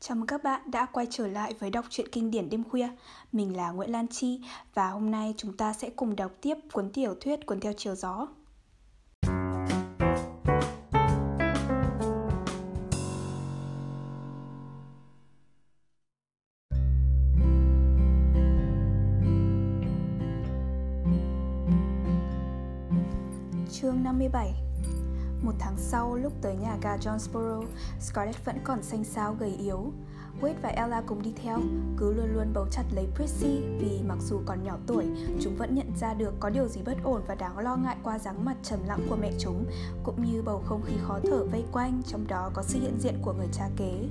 Chào mừng các bạn đã quay trở lại với đọc truyện kinh điển đêm khuya. Mình là Nguyễn Lan Chi và hôm nay chúng ta sẽ cùng đọc tiếp cuốn tiểu thuyết Cuốn theo chiều gió. Chương 57 tháng sau, lúc tới nhà ga Jonesboro, Scarlett vẫn còn xanh xao gầy yếu. Wade và Ella cùng đi theo, cứ luôn luôn bấu chặt lấy Prissy vì mặc dù còn nhỏ tuổi, chúng vẫn nhận ra được có điều gì bất ổn và đáng lo ngại qua dáng mặt trầm lặng của mẹ chúng, cũng như bầu không khí khó thở vây quanh, trong đó có sự hiện diện của người cha kế.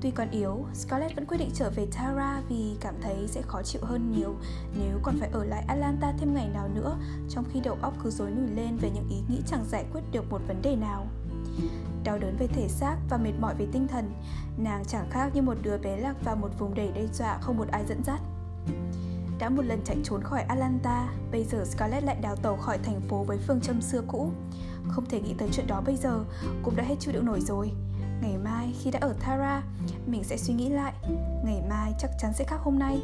Tuy còn yếu, Scarlett vẫn quyết định trở về Tara vì cảm thấy sẽ khó chịu hơn nhiều nếu còn phải ở lại Atlanta thêm ngày nào nữa, trong khi đầu óc cứ rối nổi lên về những ý nghĩ chẳng giải quyết được một vấn đề nào. Đau đớn về thể xác và mệt mỏi về tinh thần, nàng chẳng khác như một đứa bé lạc vào một vùng đầy đe dọa không một ai dẫn dắt. Đã một lần chạy trốn khỏi Atlanta, bây giờ Scarlett lại đào tàu khỏi thành phố với phương châm xưa cũ. Không thể nghĩ tới chuyện đó bây giờ, cũng đã hết chịu đựng nổi rồi ngày mai khi đã ở Tara mình sẽ suy nghĩ lại. Ngày mai chắc chắn sẽ khác hôm nay.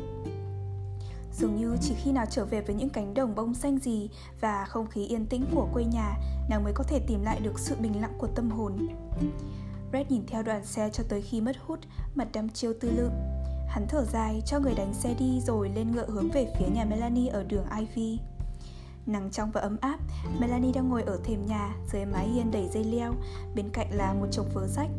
Dường như chỉ khi nào trở về với những cánh đồng bông xanh gì và không khí yên tĩnh của quê nhà nàng mới có thể tìm lại được sự bình lặng của tâm hồn. Red nhìn theo đoàn xe cho tới khi mất hút mặt đăm chiêu tư lự. Hắn thở dài cho người đánh xe đi rồi lên ngựa hướng về phía nhà Melanie ở đường Ivy. Nắng trong và ấm áp, Melanie đang ngồi ở thềm nhà dưới mái hiên đầy dây leo, bên cạnh là một chồng vớ rách.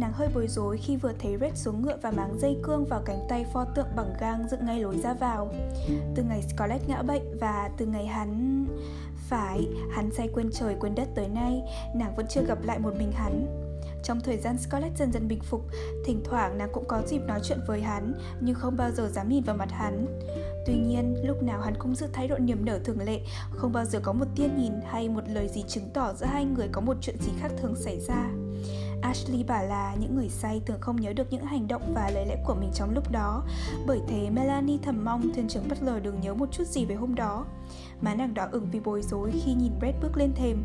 Nàng hơi bối rối khi vừa thấy Red xuống ngựa và máng dây cương vào cánh tay pho tượng bằng gang dựng ngay lối ra vào. Từ ngày Scarlett ngã bệnh và từ ngày hắn... Phải, hắn say quên trời quên đất tới nay, nàng vẫn chưa gặp lại một mình hắn. Trong thời gian Scarlett dần dần bình phục, thỉnh thoảng nàng cũng có dịp nói chuyện với hắn, nhưng không bao giờ dám nhìn vào mặt hắn. Tuy nhiên, lúc nào hắn cũng giữ thái độ niềm nở thường lệ, không bao giờ có một tia nhìn hay một lời gì chứng tỏ giữa hai người có một chuyện gì khác thường xảy ra. Ashley bảo là những người say thường không nhớ được những hành động và lời lẽ của mình trong lúc đó. Bởi thế Melanie thầm mong thuyền trưởng Butler đừng nhớ một chút gì về hôm đó. Má nàng đỏ ửng vì bối rối khi nhìn Brett bước lên thềm.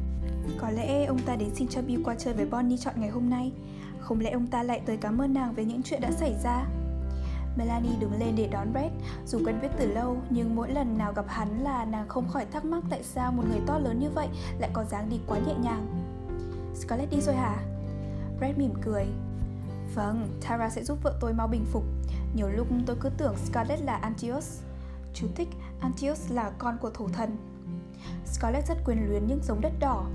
Có lẽ ông ta đến xin cho Bill qua chơi với Bonnie chọn ngày hôm nay. Không lẽ ông ta lại tới cảm ơn nàng về những chuyện đã xảy ra? Melanie đứng lên để đón Brett Dù quen biết từ lâu, Nhưng mỗi lần nào gặp hắn là nàng không khỏi thắc mắc Tại sao một người to lớn như vậy Lại có dáng đi quá nhẹ nhàng. Scarlett đi rồi hả? Red mỉm cười. Vâng, Tara sẽ giúp vợ tôi mau bình phục. Nhiều lúc tôi cứ tưởng Scarlett là Antios. Chú thích Antios là con của thổ thần. Scarlett rất quyền luyến những giống đất đỏ.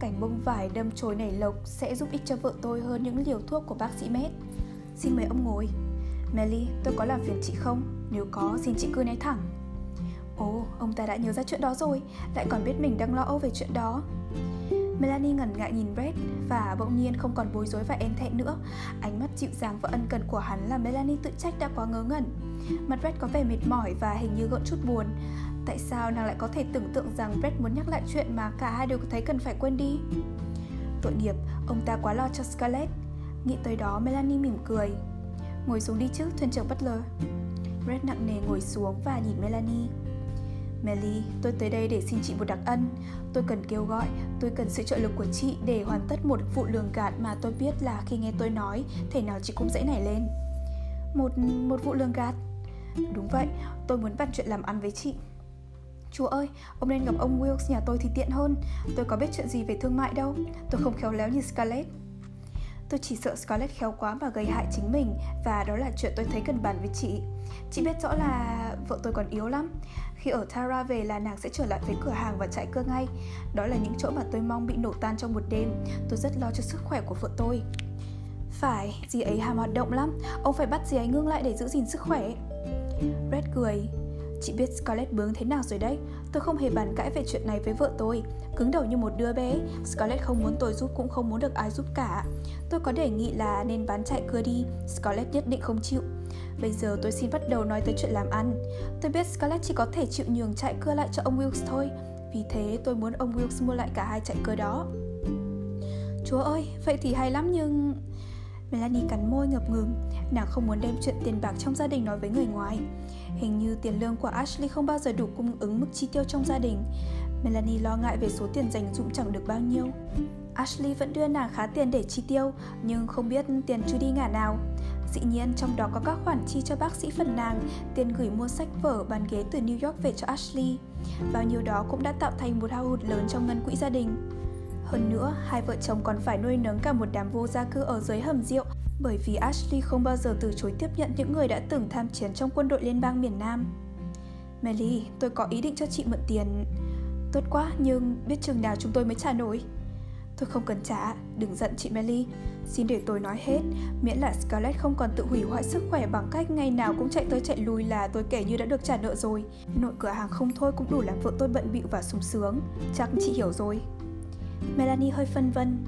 Cảnh bông vải đâm chồi nảy lộc sẽ giúp ích cho vợ tôi hơn những liều thuốc của bác sĩ Med. Xin mời ông ngồi. Melly, tôi có làm phiền chị không? Nếu có, xin chị cứ nói thẳng. Ồ, ông ta đã nhớ ra chuyện đó rồi. Lại còn biết mình đang lo âu về chuyện đó. Melanie ngần ngại nhìn Brett và bỗng nhiên không còn bối rối và e thẹn nữa. Ánh mắt dịu dàng và ân cần của hắn làm Melanie tự trách đã quá ngớ ngẩn. Mặt Brett có vẻ mệt mỏi và hình như gợn chút buồn. Tại sao nàng lại có thể tưởng tượng rằng Brett muốn nhắc lại chuyện mà cả hai đều thấy cần phải quên đi? Tội nghiệp, ông ta quá lo cho Scarlett. Nghĩ tới đó, Melanie mỉm cười. Ngồi xuống đi chứ, thuyền trưởng Butler. Brett nặng nề ngồi xuống và nhìn Melanie. Melly, tôi tới đây để xin chị một đặc ân. Tôi cần kêu gọi, tôi cần sự trợ lực của chị để hoàn tất một vụ lường gạt mà tôi biết là khi nghe tôi nói, thể nào chị cũng dễ nảy lên. Một một vụ lường gạt? Đúng vậy, tôi muốn bàn chuyện làm ăn với chị. Chúa ơi, ông nên gặp ông Wilkes nhà tôi thì tiện hơn. Tôi có biết chuyện gì về thương mại đâu. Tôi không khéo léo như Scarlett. Tôi chỉ sợ Scarlett khéo quá mà gây hại chính mình Và đó là chuyện tôi thấy cần bàn với chị Chị biết rõ là vợ tôi còn yếu lắm khi ở Tara về là nàng sẽ trở lại với cửa hàng và chạy cơ ngay. Đó là những chỗ mà tôi mong bị nổ tan trong một đêm. Tôi rất lo cho sức khỏe của vợ tôi. Phải, dì ấy ham hoạt động lắm. Ông phải bắt dì ấy ngưng lại để giữ gìn sức khỏe. Red cười. Chị biết Scarlett bướng thế nào rồi đấy. Tôi không hề bàn cãi về chuyện này với vợ tôi. Cứng đầu như một đứa bé Scarlett không muốn tôi giúp cũng không muốn được ai giúp cả. Tôi có đề nghị là nên bán chạy cưa đi. Scarlett nhất định không chịu. Bây giờ tôi xin bắt đầu nói tới chuyện làm ăn. Tôi biết Scarlett chỉ có thể chịu nhường chạy cưa lại cho ông Wilkes thôi. Vì thế tôi muốn ông Wilkes mua lại cả hai chạy cưa đó. Chúa ơi, vậy thì hay lắm nhưng... Melanie cắn môi ngập ngừng. Nàng không muốn đem chuyện tiền bạc trong gia đình nói với người ngoài. Hình như tiền lương của Ashley không bao giờ đủ cung ứng mức chi tiêu trong gia đình Melanie lo ngại về số tiền dành dụm chẳng được bao nhiêu Ashley vẫn đưa nàng khá tiền để chi tiêu Nhưng không biết tiền chưa đi ngả nào Dĩ nhiên trong đó có các khoản chi cho bác sĩ phần nàng, tiền gửi mua sách vở, bàn ghế từ New York về cho Ashley. Bao nhiêu đó cũng đã tạo thành một hao hụt lớn trong ngân quỹ gia đình. Hơn nữa, hai vợ chồng còn phải nuôi nấng cả một đám vô gia cư ở dưới hầm rượu bởi vì Ashley không bao giờ từ chối tiếp nhận những người đã từng tham chiến trong quân đội liên bang miền Nam. Melly, tôi có ý định cho chị mượn tiền. Tốt quá, nhưng biết chừng nào chúng tôi mới trả nổi. Tôi không cần trả, đừng giận chị Melly. Xin để tôi nói hết, miễn là Scarlett không còn tự hủy hoại sức khỏe bằng cách ngày nào cũng chạy tới chạy lui là tôi kể như đã được trả nợ rồi. Nội cửa hàng không thôi cũng đủ làm vợ tôi bận bịu và sung sướng. Chắc chị hiểu rồi. Melanie hơi phân vân.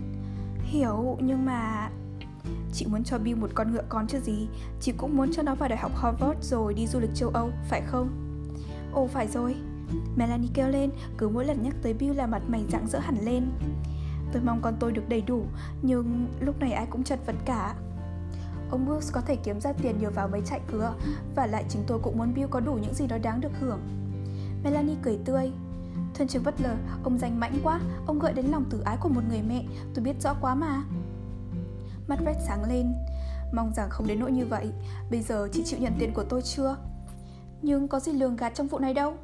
Hiểu, nhưng mà... Chị muốn cho Bill một con ngựa con chứ gì? Chị cũng muốn cho nó vào đại học Harvard rồi đi du lịch châu Âu, phải không? Ồ phải rồi. Melanie kêu lên, cứ mỗi lần nhắc tới Bill là mặt mày rạng rỡ hẳn lên. Tôi mong con tôi được đầy đủ, nhưng lúc này ai cũng chật vật cả. Ông Brooks có thể kiếm ra tiền nhờ vào mấy chạy cửa Và lại chính tôi cũng muốn Bill có đủ những gì đó đáng được hưởng. Melanie cười tươi. Thuyền trưởng lờ, ông danh mãnh quá Ông gợi đến lòng tử ái của một người mẹ. Tôi biết rõ quá mà. Mắt Red sáng lên. Mong rằng không đến nỗi như vậy. Bây giờ chị chịu nhận tiền của tôi chưa? Nhưng có gì lường gạt trong vụ này đâu.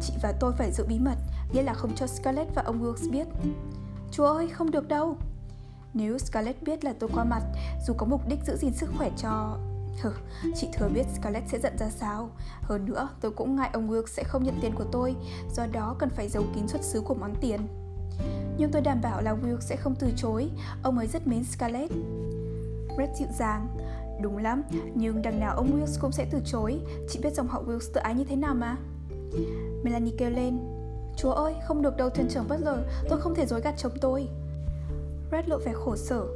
Chị và tôi phải giữ bí mật Nghĩa là không cho Scarlett và ông Wilkes biết. Chúa ơi không được đâu. Nếu Scarlett biết là tôi qua mặt Dù có mục đích giữ gìn sức khỏe cho Hừ, chị thừa biết Scarlett sẽ giận ra sao. Hơn nữa, tôi cũng ngại ông Wilkes sẽ không nhận tiền của tôi Do đó cần phải giấu kín xuất xứ của món tiền. Nhưng tôi đảm bảo là Wilkes sẽ không từ chối. Ông ấy rất mến Scarlett. Red dịu dàng. Đúng lắm, nhưng đằng nào ông Wilkes cũng sẽ từ chối. Chị biết dòng họ Wilkes tự ái như thế nào mà. Melanie kêu lên. Chúa ơi, không được đâu thuyền trưởng Butler Tôi không thể dối gạt chồng tôi. Red lộ vẻ khổ sở.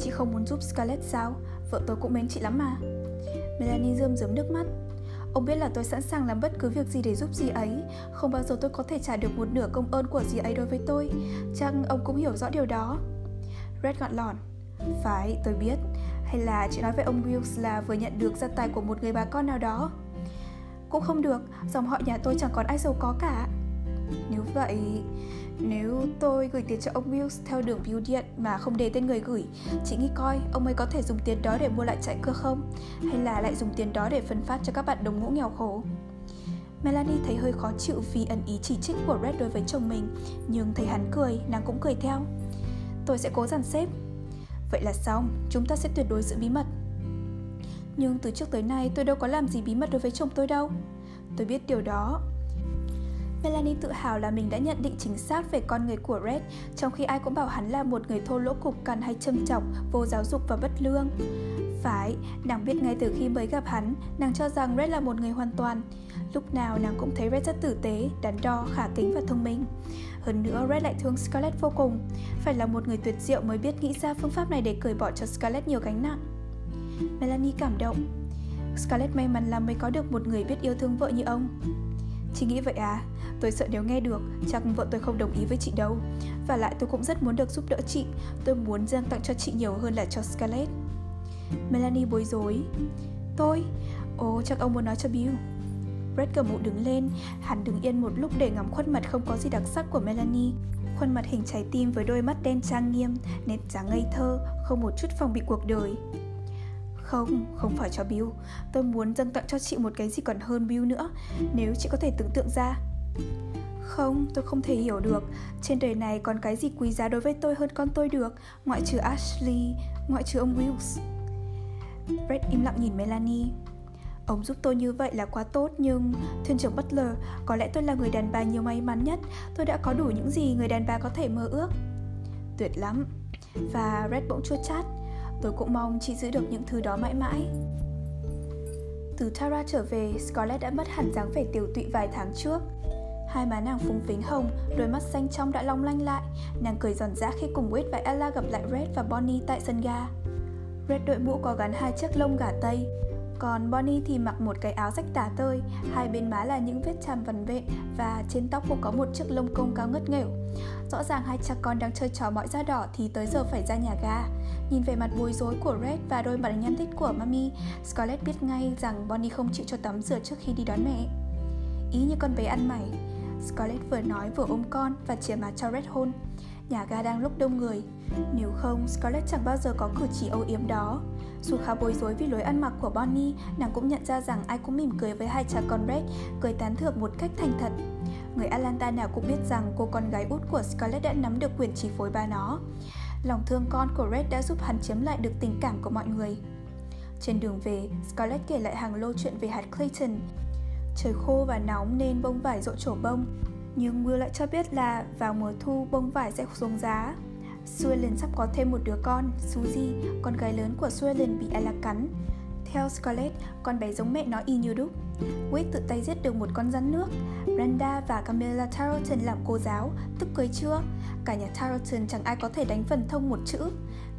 Chị không muốn giúp Scarlett sao? Vợ tôi cũng mến chị lắm mà. Melanie rơm rớm nước mắt. Ông biết là tôi sẵn sàng làm bất cứ việc gì để giúp dì ấy. Không bao giờ tôi có thể trả được một nửa công ơn của dì ấy đối với tôi. Chăng ông cũng hiểu rõ điều đó. Red gọn lỏn Phải, tôi biết. Hay là chị nói với ông Wills là vừa nhận được gia tài của một người bà con nào đó. Cũng không được, dòng họ nhà tôi chẳng còn ai giàu có cả. Nếu vậy... Nếu tôi gửi tiền cho ông Mills theo đường bưu điện mà không đề tên người gửi, chị nghĩ coi ông ấy có thể dùng tiền đó để mua lại chạy cơ không? Hay là lại dùng tiền đó để phân phát cho các bạn đồng ngũ nghèo khổ? Melanie thấy hơi khó chịu vì ẩn ý chỉ trích của Red đối với chồng mình, nhưng thấy hắn cười, nàng cũng cười theo. Tôi sẽ cố dàn xếp. Vậy là xong, chúng ta sẽ tuyệt đối giữ bí mật. Nhưng từ trước tới nay tôi đâu có làm gì bí mật đối với chồng tôi đâu. Tôi biết điều đó, Melanie tự hào là mình đã nhận định chính xác về con người của Red, trong khi ai cũng bảo hắn là một người thô lỗ cục cằn hay châm chọc, vô giáo dục và bất lương. Phải, nàng biết ngay từ khi mới gặp hắn, nàng cho rằng Red là một người hoàn toàn. Lúc nào nàng cũng thấy Red rất tử tế, đắn đo, khả kính và thông minh. Hơn nữa, Red lại thương Scarlett vô cùng. Phải là một người tuyệt diệu mới biết nghĩ ra phương pháp này để cởi bỏ cho Scarlett nhiều gánh nặng. Melanie cảm động. Scarlett may mắn là mới có được một người biết yêu thương vợ như ông. Chị nghĩ vậy à? Tôi sợ nếu nghe được, chắc vợ tôi không đồng ý với chị đâu. Và lại tôi cũng rất muốn được giúp đỡ chị. Tôi muốn dâng tặng cho chị nhiều hơn là cho Scarlett. Melanie bối rối. Tôi? Ồ, chắc ông muốn nói cho Bill. Brett cầm mụ đứng lên, hắn đứng yên một lúc để ngắm khuôn mặt không có gì đặc sắc của Melanie. Khuôn mặt hình trái tim với đôi mắt đen trang nghiêm, nét dáng ngây thơ, không một chút phòng bị cuộc đời. Không, không phải cho Bill Tôi muốn dâng tặng cho chị một cái gì còn hơn Bill nữa Nếu chị có thể tưởng tượng ra không, tôi không thể hiểu được. Trên đời này còn cái gì quý giá đối với tôi hơn con tôi được? Ngoại trừ Ashley, ngoại trừ ông Wills Brett im lặng nhìn Melanie. Ông giúp tôi như vậy là quá tốt nhưng Thuyền trưởng Butler Có lẽ tôi là người đàn bà nhiều may mắn nhất. Tôi đã có đủ những gì người đàn bà có thể mơ ước. Tuyệt lắm. Và Red bỗng chua chát. Tôi cũng mong chị giữ được những thứ đó mãi mãi. Từ Tara trở về, Scarlett đã mất hẳn dáng vẻ tiểu tụy vài tháng trước. Hai má nàng phúng phính hồng, đôi mắt xanh trong đã long lanh lại Nàng cười giòn giã khi cùng Wade và Ella gặp lại Red và Bonnie tại sân ga Red đội mũ có gắn hai chiếc lông gà tây còn Bonnie thì mặc một cái áo rách tả tơi, hai bên má là những vết chàm vằn vện và trên tóc cũng có một chiếc lông công cao ngất nghểu. Rõ ràng hai cha con đang chơi trò mọi da đỏ thì tới giờ phải ra nhà ga. Nhìn về mặt bối rối của Red và đôi mặt nhăn thích của Mami, Scarlett biết ngay rằng Bonnie không chịu cho tắm rửa trước khi đi đón mẹ. Ý như con bé ăn mày, Scarlett vừa nói vừa ôm con và chìa mặt cho Red hôn. nhà ga đang lúc đông người. Nếu không, Scarlett chẳng bao giờ có cử chỉ âu yếm đó. Dù khá bối rối vì lối ăn mặc của Bonnie, nàng cũng nhận ra rằng ai cũng mỉm cười với hai cha con Red, cười tán thưởng một cách thành thật. Người Atlanta nào cũng biết rằng cô con gái út của Scarlett đã nắm được quyền chi phối ba nó. Lòng thương con của Red đã giúp hắn chiếm lại được tình cảm của mọi người. Trên đường về, Scarlett kể lại hàng lô chuyện về hạt Clayton. Trời khô và nóng nên bông vải rộ trổ bông, nhưng Will lại cho biết là vào mùa thu bông vải sẽ xuống giá. Suelen sắp có thêm một đứa con, Suzy, con gái lớn của Suelen bị Ella cắn. Theo Scarlett, con bé giống mẹ nó y như đúc. Wade tự tay giết được một con rắn nước. Brenda và Camilla Tarleton làm cô giáo, tức cưới chưa? Cả nhà Tarleton chẳng ai có thể đánh phần thông một chữ.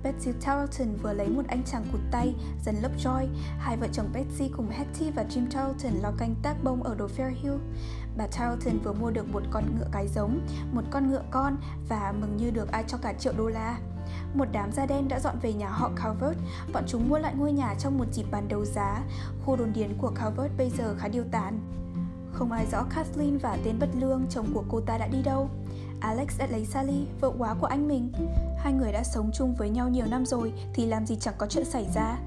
Betsy Tarleton vừa lấy một anh chàng cụt tay, dần lấp Joy. Hai vợ chồng Betsy cùng Hetty và Jim Tarleton lo canh tác bông ở đồ Fairhill. Bà Tarleton vừa mua được một con ngựa cái giống, một con ngựa con và mừng như được ai cho cả triệu đô la. Một đám da đen đã dọn về nhà họ Calvert, bọn chúng mua lại ngôi nhà trong một dịp bán đấu giá. Khu đồn điền của Calvert bây giờ khá điêu tàn. Không ai rõ Kathleen và tên bất lương chồng của cô ta đã đi đâu. Alex đã lấy Sally, vợ quá của anh mình. Hai người đã sống chung với nhau nhiều năm rồi thì làm gì chẳng có chuyện xảy ra.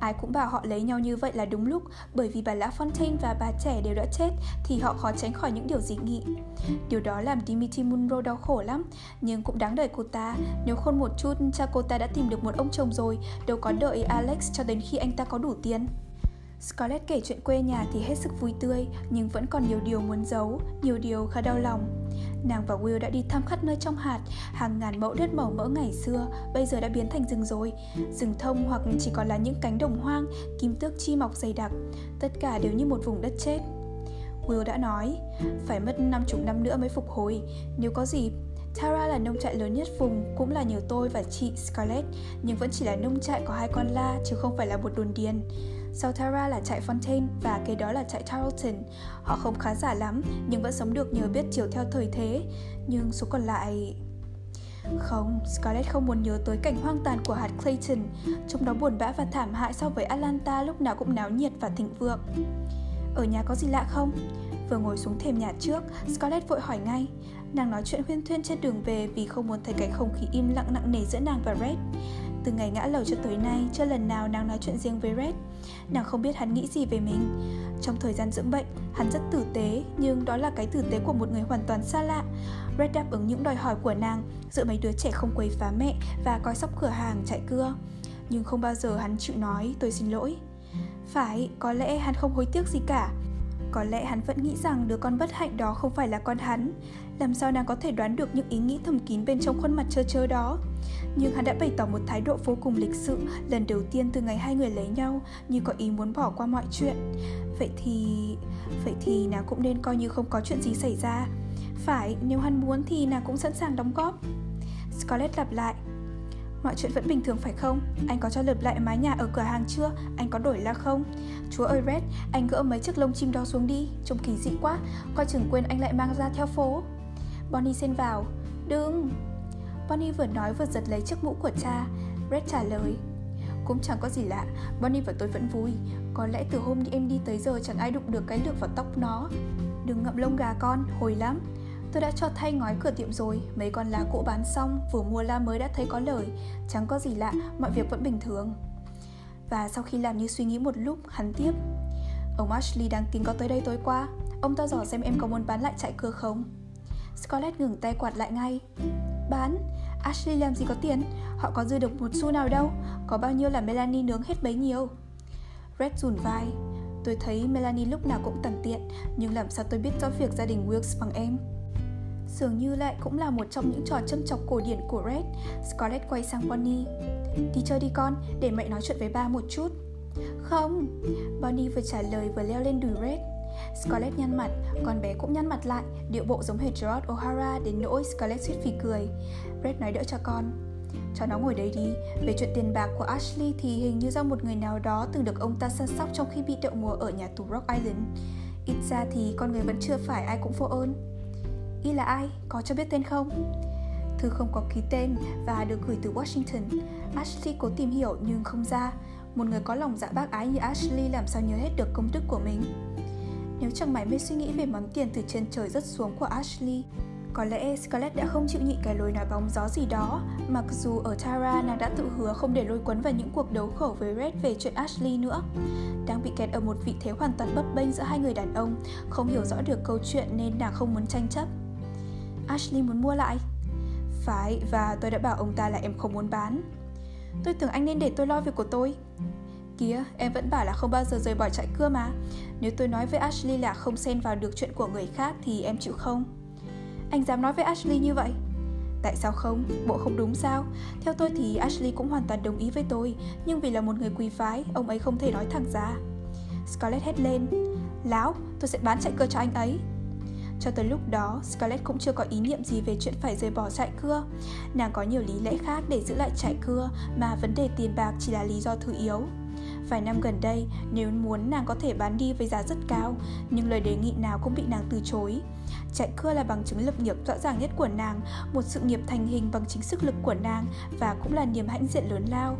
Ai cũng bảo họ lấy nhau như vậy là đúng lúc bởi vì bà Lã Fontaine và bà trẻ đều đã chết thì họ khó tránh khỏi những điều dị nghị. Điều đó làm Dimitri Munro đau khổ lắm, nhưng cũng đáng đời cô ta. Nếu khôn một chút, cha cô ta đã tìm được một ông chồng rồi, đâu có đợi Alex cho đến khi anh ta có đủ tiền. Scarlett kể chuyện quê nhà thì hết sức vui tươi, nhưng vẫn còn nhiều điều muốn giấu, nhiều điều khá đau lòng. Nàng và Will đã đi thăm khắp nơi trong hạt, hàng ngàn mẫu đất màu mỡ ngày xưa, bây giờ đã biến thành rừng rồi. Rừng thông hoặc chỉ còn là những cánh đồng hoang, kim tước chi mọc dày đặc, tất cả đều như một vùng đất chết. Will đã nói, phải mất 50 năm nữa mới phục hồi, nếu có dịp. Tara là nông trại lớn nhất vùng, cũng là nhiều tôi và chị Scarlett, nhưng vẫn chỉ là nông trại có hai con la, chứ không phải là một đồn điền. Sau Tara là trại Fontaine và kế đó là trại Tarleton. Họ không khá giả lắm nhưng vẫn sống được nhờ biết chiều theo thời thế. Nhưng số còn lại... Không, Scarlett không muốn nhớ tới cảnh hoang tàn của hạt Clayton, trông nó buồn bã và thảm hại so với Atlanta lúc nào cũng náo nhiệt và thịnh vượng. Ở nhà có gì lạ không? Vừa ngồi xuống thềm nhà trước, Scarlett vội hỏi ngay. Nàng nói chuyện huyên thuyên trên đường về vì không muốn thấy cảnh không khí im lặng nặng nề giữa nàng và Red. Từ ngày ngã lầu cho tới nay, chưa lần nào nàng nói chuyện riêng với Red. Nàng không biết hắn nghĩ gì về mình. Trong thời gian dưỡng bệnh, hắn rất tử tế, nhưng đó là cái tử tế của một người hoàn toàn xa lạ. Red đáp ứng những đòi hỏi của nàng, giữ mấy đứa trẻ không quấy phá mẹ và coi sóc cửa hàng chạy cưa. Nhưng không bao giờ hắn chịu nói tôi xin lỗi. Phải, có lẽ hắn không hối tiếc gì cả. Có lẽ hắn vẫn nghĩ rằng đứa con bất hạnh đó không phải là con hắn. Làm sao nàng có thể đoán được những ý nghĩ thầm kín bên trong khuôn mặt trơ trơ đó? Nhưng hắn đã bày tỏ một thái độ vô cùng lịch sự Lần đầu tiên từ ngày hai người lấy nhau Như có ý muốn bỏ qua mọi chuyện. Vậy thì... Vậy thì nàng cũng nên coi như không có chuyện gì xảy ra. Phải, nếu hắn muốn thì nàng cũng sẵn sàng đóng góp. Scarlett lặp lại. Mọi chuyện vẫn bình thường phải không? Anh có cho lượt lại mái nhà ở cửa hàng chưa? Anh có đổi la không? Chúa ơi Red, anh gỡ mấy chiếc lông chim đó xuống đi. Trông kỳ dị quá. Coi chừng quên anh lại mang ra theo phố. Bonnie xen vào. Đừng! Bonnie vừa nói vừa giật lấy chiếc mũ của cha. Red trả lời. Cũng chẳng có gì lạ. Bonnie và tôi vẫn vui. Có lẽ từ hôm em đi tới giờ chẳng ai đụng được cái lược vào tóc nó. Đừng ngậm lông gà con, hồi lắm. Tôi đã cho thay ngói cửa tiệm rồi Mấy con lá cũ bán xong Vừa mua la mới đã thấy có lời. Chẳng có gì lạ, mọi việc vẫn bình thường. Và sau khi làm như suy nghĩ một lúc Hắn tiếp. Ông Ashley đang tính có tới đây tối qua. Ông ta dò xem em có muốn bán lại chạy cưa không. Scarlett ngừng tay quạt lại ngay. Bán? Ashley làm gì có tiền? Họ có dư được một xu nào đâu? Có bao nhiêu là Melanie nướng hết bấy nhiêu? Red rùn vai. Tôi thấy Melanie lúc nào cũng tần tiện Nhưng làm sao tôi biết rõ việc gia đình Wilkes bằng em? Dường như lại cũng là một trong những trò châm chọc cổ điển của Red. Scarlett quay sang Bonnie. Đi chơi đi con, để mẹ nói chuyện với ba một chút. Không. Bonnie vừa trả lời vừa leo lên đùi Red. Scarlett nhăn mặt, con bé cũng nhăn mặt lại Điệu bộ giống hệt Gerard O'Hara đến nỗi Scarlett suýt phì cười. Red nói đỡ cho con. Cho nó ngồi đấy đi Về chuyện tiền bạc của Ashley thì hình như do một người nào đó từng được ông ta săn sóc trong khi bị đậu mùa ở nhà tù Rock Island. Ít ra thì con người vẫn chưa phải ai cũng vô ơn. Y là ai? Có cho biết tên không? Thư không có ký tên và được gửi từ Washington. Ashley cố tìm hiểu nhưng không ra. Một người có lòng dạ bác ái như Ashley làm sao nhớ hết được công đức của mình. Nếu chẳng mải mê suy nghĩ về món tiền từ trên trời rất xuống của Ashley, Có lẽ Scarlett đã không chịu nhịn cái lối nói bóng gió gì đó Mặc dù ở Tara nàng đã tự hứa không để lôi quấn vào những cuộc đấu khẩu với Red về chuyện Ashley nữa Đang bị kẹt ở một vị thế hoàn toàn bấp bênh giữa hai người đàn ông Không hiểu rõ được câu chuyện nên nàng không muốn tranh chấp Ashley muốn mua lại Phải, và tôi đã bảo ông ta là em không muốn bán Tôi tưởng anh nên để tôi lo việc của tôi Kìa, em vẫn bảo là không bao giờ rời bỏ trại cưa mà Nếu tôi nói với Ashley là không xen vào được chuyện của người khác thì em chịu không? Anh dám nói với Ashley như vậy? Tại sao không? Bộ không đúng sao? Theo tôi thì Ashley cũng hoàn toàn đồng ý với tôi Nhưng vì là một người quý phái, ông ấy không thể nói thẳng ra Scarlett hét lên Láo, tôi sẽ bán chạy cưa cho anh ấy cho tới lúc đó, Scarlett cũng chưa có ý niệm gì về chuyện phải rời bỏ trại cưa. Nàng có nhiều lý lẽ khác để giữ lại trại cưa, mà vấn đề tiền bạc chỉ là lý do thứ yếu. Vài năm gần đây, nếu muốn nàng có thể bán đi với giá rất cao, nhưng lời đề nghị nào cũng bị nàng từ chối. Chạy cưa là bằng chứng lập nghiệp rõ ràng nhất của nàng, một sự nghiệp thành hình bằng chính sức lực của nàng và cũng là niềm hãnh diện lớn lao.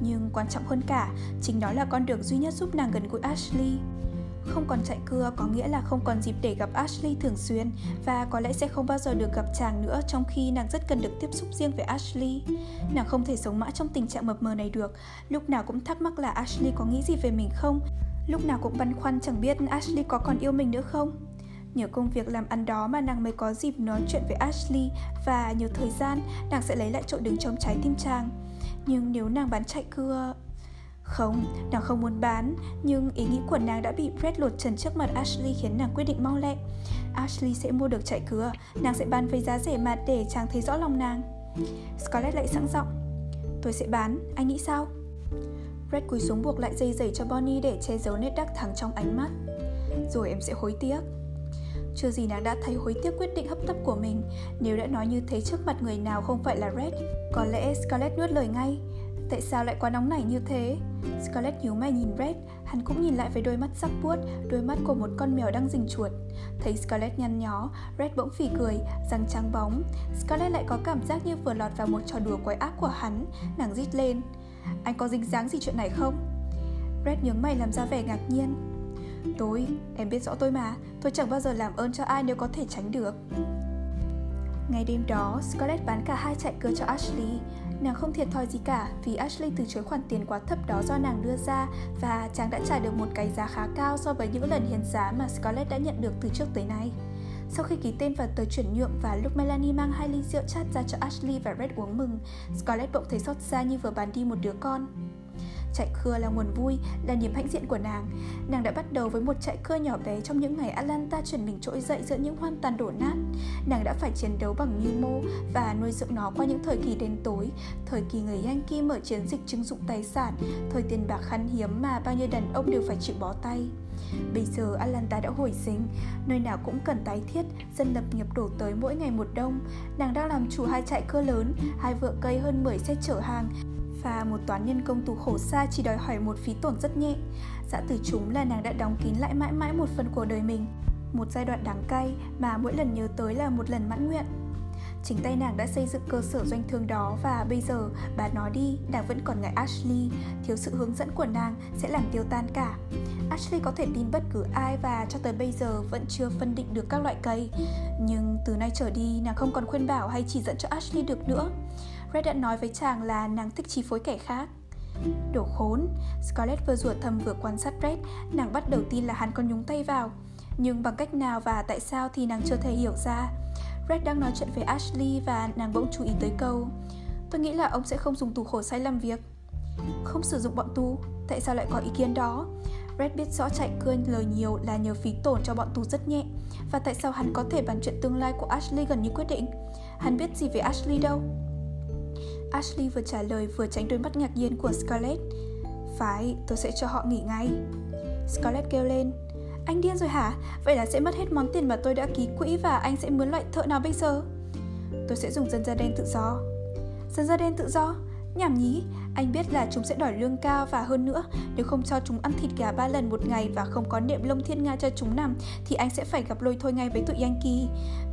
Nhưng quan trọng hơn cả, chính đó là con đường duy nhất giúp nàng gần gũi Ashley. Không còn chạy cưa có nghĩa là không còn dịp để gặp Ashley thường xuyên và có lẽ sẽ không bao giờ được gặp chàng nữa trong khi nàng rất cần được tiếp xúc riêng với Ashley. Nàng không thể sống mãi trong tình trạng mập mờ này được, lúc nào cũng thắc mắc là Ashley có nghĩ gì về mình không, lúc nào cũng băn khoăn chẳng biết Ashley có còn yêu mình nữa không. Nhờ công việc làm ăn đó mà nàng mới có dịp nói chuyện với Ashley và nhiều thời gian nàng sẽ lấy lại chỗ đứng trong trái tim chàng. Nhưng nếu nàng bán chạy cưa... Không, nàng không muốn bán, nhưng ý nghĩ của nàng đã bị Brett lột trần trước mặt Ashley khiến nàng quyết định mau lẹ. Ashley sẽ mua được chạy cưa, nàng sẽ bán với giá rẻ mạt để chàng thấy rõ lòng nàng. Scarlett lại sẵn giọng. Tôi sẽ bán, anh nghĩ sao? Brett cúi xuống buộc lại dây giày cho Bonnie để che giấu nét đắc thắng trong ánh mắt. Rồi em sẽ hối tiếc. Chưa gì nàng đã thấy hối tiếc quyết định hấp tấp của mình Nếu đã nói như thế trước mặt người nào không phải là Red Có lẽ Scarlett nuốt lời ngay Tại sao lại quá nóng nảy như thế? Scarlett nhíu mày nhìn Red, hắn cũng nhìn lại với đôi mắt sắc buốt, đôi mắt của một con mèo đang rình chuột. Thấy Scarlett nhăn nhó, Red bỗng phì cười, răng trắng bóng. Scarlett lại có cảm giác như vừa lọt vào một trò đùa quái ác của hắn, nàng rít lên. Anh có dính dáng gì chuyện này không? Red nhướng mày làm ra vẻ ngạc nhiên. Tôi, em biết rõ tôi mà, tôi chẳng bao giờ làm ơn cho ai nếu có thể tránh được. Ngày đêm đó, Scarlett bán cả hai chạy cưa cho Ashley. Nàng không thiệt thòi gì cả vì Ashley từ chối khoản tiền quá thấp đó do nàng đưa ra và chàng đã trả được một cái giá khá cao so với những lần hiến giá mà Scarlett đã nhận được từ trước tới nay. Sau khi ký tên vào tờ chuyển nhượng và lúc Melanie mang hai ly rượu chát ra cho Ashley và Red uống mừng, Scarlett bỗng thấy xót xa như vừa bán đi một đứa con. Chạy cưa là nguồn vui, là niềm hãnh diện của nàng. Nàng đã bắt đầu với một chạy cưa nhỏ bé trong những ngày Atlanta chuyển mình trỗi dậy giữa những hoang tàn đổ nát. Nàng đã phải chiến đấu bằng mưu mô và nuôi dưỡng nó qua những thời kỳ đen tối, thời kỳ người Yankee mở chiến dịch trưng dụng tài sản, thời tiền bạc khan hiếm mà bao nhiêu đàn ông đều phải chịu bó tay. Bây giờ Atlanta đã hồi sinh, nơi nào cũng cần tái thiết, dân lập nghiệp đổ tới mỗi ngày một đông. Nàng đang làm chủ hai trại cưa lớn, hai vựa cây hơn 10 xe chở hàng, và một toán nhân công tù khổ xa chỉ đòi hỏi một phí tổn rất nhẹ. Dã từ chúng là nàng đã đóng kín lại mãi mãi một phần của đời mình, một giai đoạn đáng cay mà mỗi lần nhớ tới là một lần mãn nguyện. Chính tay nàng đã xây dựng cơ sở doanh thương đó và bây giờ bà nói đi, nàng vẫn còn ngại Ashley, thiếu sự hướng dẫn của nàng sẽ làm tiêu tan cả. Ashley có thể tin bất cứ ai và cho tới bây giờ vẫn chưa phân định được các loại cây. Nhưng từ nay trở đi nàng không còn khuyên bảo hay chỉ dẫn cho Ashley được nữa. Red đã nói với chàng là nàng thích chi phối kẻ khác. Đồ khốn, Scarlett vừa rủa thầm vừa quan sát Red, nàng bắt đầu tin là hắn có nhúng tay vào. Nhưng bằng cách nào và tại sao thì nàng chưa thể hiểu ra. Red đang nói chuyện với Ashley và nàng bỗng chú ý tới câu Tôi nghĩ là ông sẽ không dùng tù khổ sai làm việc Không sử dụng bọn tù, tại sao lại có ý kiến đó? Red biết rõ chạy cưa lời nhiều là nhờ phí tổn cho bọn tù rất nhẹ Và tại sao hắn có thể bàn chuyện tương lai của Ashley gần như quyết định Hắn biết gì về Ashley đâu Ashley vừa trả lời vừa tránh đôi mắt ngạc nhiên của Scarlett Phải, tôi sẽ cho họ nghỉ ngay Scarlett kêu lên Anh điên rồi hả? Vậy là sẽ mất hết món tiền mà tôi đã ký quỹ và anh sẽ mướn loại thợ nào bây giờ? Tôi sẽ dùng dân da đen tự do Dân da đen tự do? Nhảm nhí, anh biết là chúng sẽ đòi lương cao và hơn nữa, nếu không cho chúng ăn thịt gà ba lần một ngày và không có nệm lông thiên nga cho chúng nằm thì anh sẽ phải gặp lôi thôi ngay với tụi Yankee.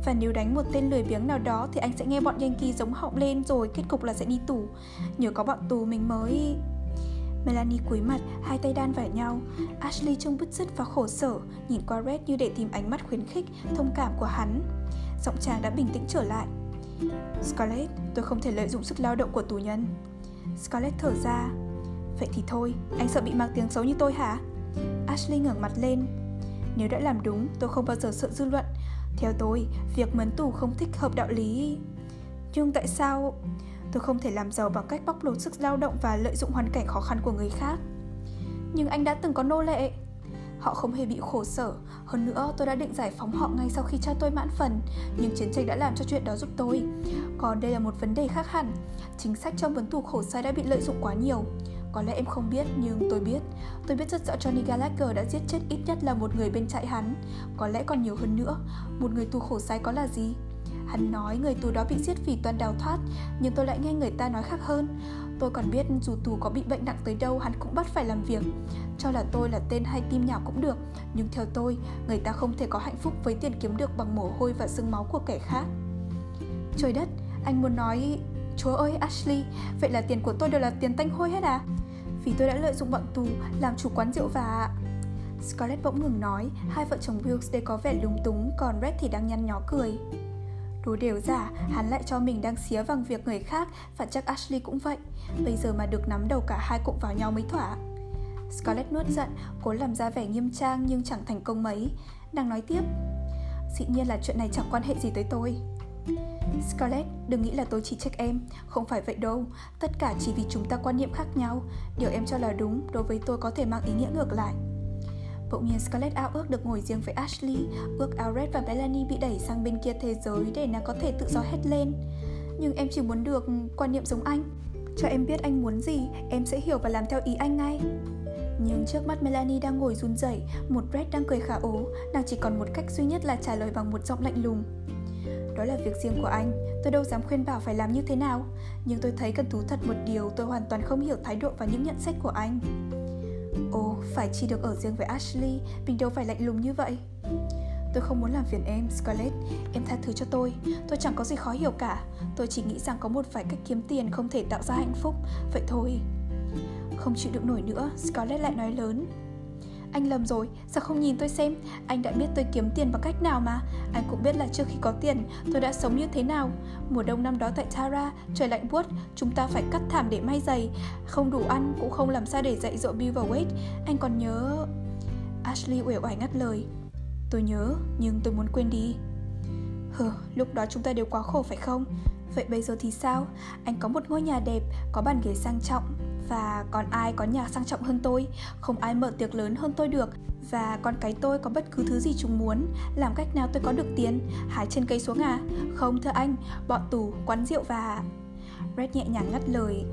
Và nếu đánh một tên lười biếng nào đó thì anh sẽ nghe bọn Yankee giống họng lên rồi kết cục là sẽ đi tù. Nhờ có bọn tù mình mới... Melanie cúi mặt, hai tay đan vào nhau. Ashley trông bứt rứt và khổ sở, nhìn qua Red như để tìm ánh mắt khuyến khích, thông cảm của hắn. Giọng chàng đã bình tĩnh trở lại. Scarlett, tôi không thể lợi dụng sức lao động của tù nhân. Scarlett thở ra. Vậy thì thôi, anh sợ bị mang tiếng xấu như tôi hả? Ashley ngẩng mặt lên. Nếu đã làm đúng, tôi không bao giờ sợ dư luận. Theo tôi, việc mấn tù không thích hợp đạo lý. Nhưng tại sao tôi không thể làm giàu bằng cách bóc lột sức lao động và lợi dụng hoàn cảnh khó khăn của người khác? Nhưng anh đã từng có nô lệ. Họ không hề bị khổ sở. Hơn nữa, tôi đã định giải phóng họ ngay sau khi cha tôi mãn phần. Nhưng chiến tranh đã làm cho chuyện đó giúp tôi. Còn đây là một vấn đề khác hẳn. Chính sách trong vấn tù khổ sai đã bị lợi dụng quá nhiều. Có lẽ em không biết, nhưng tôi biết. Tôi biết rất rõ Johnny Gallagher đã giết chết ít nhất là một người bên trại hắn. Có lẽ còn nhiều hơn nữa, Một người tù khổ sai có là gì? Hắn nói người tù đó bị giết vì toàn đào thoát, Nhưng tôi lại nghe người ta nói khác hơn. Tôi còn biết dù tù có bị bệnh nặng tới đâu, Hắn cũng bắt phải làm việc. Cho là tôi là tên hay tim nhỏ cũng được, Nhưng theo tôi, Người ta không thể có hạnh phúc với tiền kiếm được Bằng mồ hôi và xương máu của kẻ khác. Trời đất, Anh muốn nói, Chúa ơi, Ashley, Vậy là tiền của tôi đều là tiền tanh hôi hết à? Vì tôi đã lợi dụng bọn tù Làm chủ quán rượu và Scarlett bỗng ngừng nói, Hai vợ chồng Wilkes đều có vẻ lúng túng, Còn Red thì đang nhăn nhó cười. Đồ đều giả, hắn lại cho mình đang xía bằng việc người khác và chắc Ashley cũng vậy. Bây giờ mà được nắm đầu cả hai cụm vào nhau mới thỏa. Scarlett nuốt giận, cố làm ra vẻ nghiêm trang nhưng chẳng thành công mấy. Nàng nói tiếp, dĩ nhiên là chuyện này chẳng quan hệ gì tới tôi. Scarlett, đừng nghĩ là tôi chỉ trách em, không phải vậy đâu. Tất cả chỉ vì chúng ta quan niệm khác nhau. Điều em cho là đúng đối với tôi có thể mang ý nghĩa ngược lại. Bỗng nhiên Scarlett ao ước được ngồi riêng với Ashley Ước Alred và Melanie bị đẩy sang bên kia thế giới để nàng có thể tự do hét lên Nhưng em chỉ muốn được quan niệm giống anh Cho em biết anh muốn gì, em sẽ hiểu và làm theo ý anh ngay nhưng trước mắt Melanie đang ngồi run rẩy, một Red đang cười khả ố, nàng chỉ còn một cách duy nhất là trả lời bằng một giọng lạnh lùng. Đó là việc riêng của anh, tôi đâu dám khuyên bảo phải làm như thế nào, nhưng tôi thấy cần thú thật một điều tôi hoàn toàn không hiểu thái độ và những nhận xét của anh. Ồ, phải chi được ở riêng với Ashley, mình đâu phải lạnh lùng như vậy. Tôi không muốn làm phiền em, Scarlett. Em tha thứ cho tôi. Tôi chẳng có gì khó hiểu cả. Tôi chỉ nghĩ rằng có một vài cách kiếm tiền không thể tạo ra hạnh phúc. Vậy thôi. Không chịu được nổi nữa, Scarlett lại nói lớn. Anh lầm rồi, sao không nhìn tôi xem? Anh đã biết tôi kiếm tiền bằng cách nào mà? Anh cũng biết là trước khi có tiền Tôi đã sống như thế nào. Mùa đông năm đó tại Tara Trời lạnh buốt Chúng ta phải cắt thảm để may giày. Không đủ ăn Cũng không làm sao để dạy dỗ Bill và Wade. Anh còn nhớ Ashley uể oải ngắt lời. Tôi nhớ Nhưng tôi muốn quên đi. Hừ, lúc đó chúng ta đều quá khổ phải không? Vậy bây giờ thì sao? Anh có một ngôi nhà đẹp, có bàn ghế sang trọng, và còn ai có nhà sang trọng hơn tôi? Không ai mở tiệc lớn hơn tôi được. Và con cái tôi có bất cứ thứ gì chúng muốn? Làm cách nào tôi có được tiền? Hái trên cây xuống à? Không thưa anh Bọn tù, quán rượu và Red nhẹ nhàng ngắt lời.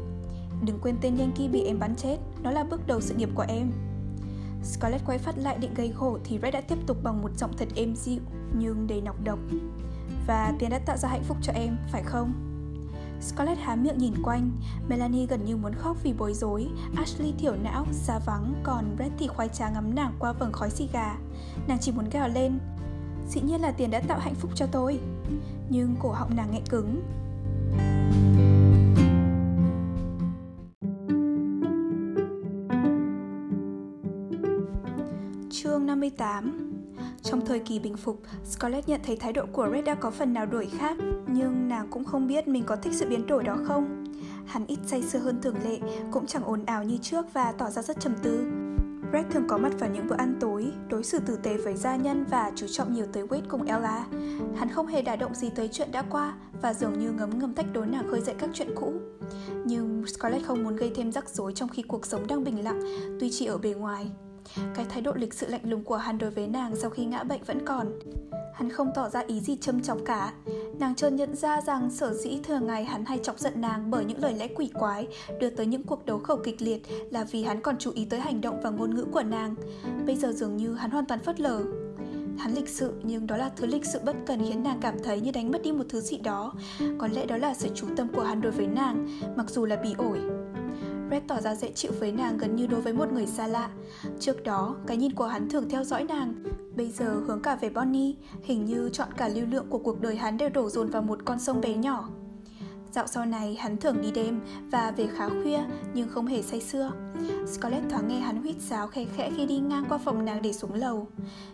Đừng quên tên Yankee bị em bắn chết. Nó là bước đầu sự nghiệp của em. Scarlett quay phát lại định gây khổ Thì Red đã tiếp tục bằng một giọng thật êm dịu Nhưng đầy nọc độc. Và tiền đã tạo ra hạnh phúc cho em, phải không? Scarlett há miệng nhìn quanh, Melanie gần như muốn khóc vì bối rối, Ashley thiểu não, xa vắng, còn Brett thì khoái trá ngắm nàng qua vầng khói xì gà. Nàng chỉ muốn gào lên, dĩ nhiên là tiền đã tạo hạnh phúc cho tôi. Nhưng cổ họng nàng nghẹn cứng. Chương 58 trong thời kỳ bình phục, Scarlett nhận thấy thái độ của Red đã có phần nào đổi khác, nhưng nàng cũng không biết mình có thích sự biến đổi đó không. Hắn ít say sưa hơn thường lệ, cũng chẳng ồn ào như trước và tỏ ra rất trầm tư. Red thường có mặt vào những bữa ăn tối, đối xử tử tế với gia nhân và chú trọng nhiều tới Wade cùng Ella. Hắn không hề đả động gì tới chuyện đã qua và dường như ngấm ngầm tách đối nàng khơi dậy các chuyện cũ. Nhưng Scarlett không muốn gây thêm rắc rối trong khi cuộc sống đang bình lặng, tuy chỉ ở bề ngoài. Cái thái độ lịch sự lạnh lùng của hắn đối với nàng sau khi ngã bệnh vẫn còn Hắn không tỏ ra ý gì châm chọc cả Nàng chợt nhận ra rằng sở dĩ thường ngày hắn hay chọc giận nàng bởi những lời lẽ quỷ quái đưa tới những cuộc đấu khẩu kịch liệt là vì hắn còn chú ý tới hành động và ngôn ngữ của nàng. Bây giờ dường như hắn hoàn toàn phớt lờ. Hắn lịch sự nhưng đó là thứ lịch sự bất cần khiến nàng cảm thấy như đánh mất đi một thứ gì đó. Có lẽ đó là sự chú tâm của hắn đối với nàng, mặc dù là bị ổi. Red tỏ ra dễ chịu với nàng gần như đối với một người xa lạ. Trước đó, cái nhìn của hắn thường theo dõi nàng. Bây giờ hướng cả về Bonnie, hình như chọn cả lưu lượng của cuộc đời hắn đều đổ dồn vào một con sông bé nhỏ. Dạo sau này hắn thường đi đêm và về khá khuya nhưng không hề say sưa. Scarlett thoáng nghe hắn huýt sáo khẽ khẽ khi đi ngang qua phòng nàng để xuống lầu.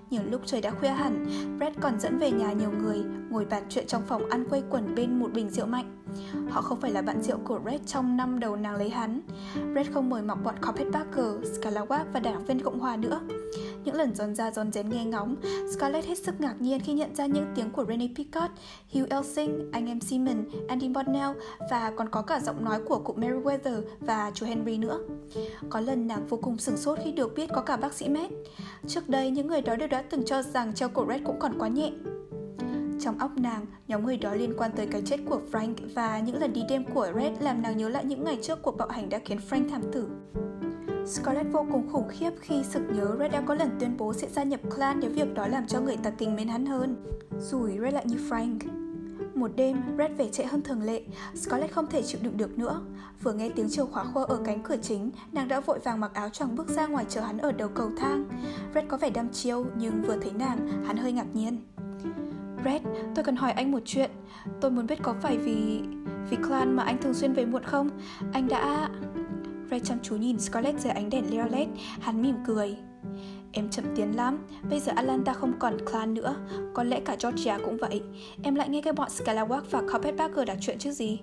Nhiều lúc trời đã khuya hẳn, Brad còn dẫn về nhà nhiều người, ngồi bàn chuyện trong phòng ăn quây quần bên một bình rượu mạnh. Họ không phải là bạn rượu của Red trong năm đầu nàng lấy hắn. Red không mời mọc bọn Carpetbagger, Scalawag và đảng viên Cộng hòa nữa. Những lần giòn ra giòn dén nghe ngóng, Scarlett hết sức ngạc nhiên khi nhận ra những tiếng của Rene Picard, Hugh Elsing, anh em Simon, Andy Bonnell và còn có cả giọng nói của cụ Meriwether và chú Henry nữa. Có lần nàng vô cùng sửng sốt khi được biết có cả bác sĩ Matt. Trước đây, những người đó đều đã từng cho rằng treo cổ Red cũng còn quá nhẹ. Trong óc nàng, nhóm người đó liên quan tới cái chết của Frank và những lần đi đêm của Red làm nàng nhớ lại những ngày trước cuộc bạo hành đã khiến Frank thảm tử. Scarlett vô cùng khủng khiếp khi sực nhớ Red đã có lần tuyên bố sẽ gia nhập clan nếu việc đó làm cho người ta kính mến hắn hơn. Rủi Red lại như Frank. Một đêm, Red về trễ hơn thường lệ, Scarlett không thể chịu đựng được nữa. Vừa nghe tiếng chìa khóa khua ở cánh cửa chính, nàng đã vội vàng mặc áo choàng bước ra ngoài chờ hắn ở đầu cầu thang. Red có vẻ đăm chiêu, nhưng vừa thấy nàng, hắn hơi ngạc nhiên. Red, tôi cần hỏi anh một chuyện. Tôi muốn biết có phải vì... vì clan mà anh thường xuyên về muộn không? Anh đã... Red chăm chú nhìn Scarlett dưới ánh đèn Leolet, hắn mỉm cười. Em chậm tiến lắm, bây giờ Atlanta không còn clan nữa, có lẽ cả Georgia cũng vậy. Em lại nghe cái bọn Scalawag và Carpetbagger đặt chuyện chứ gì.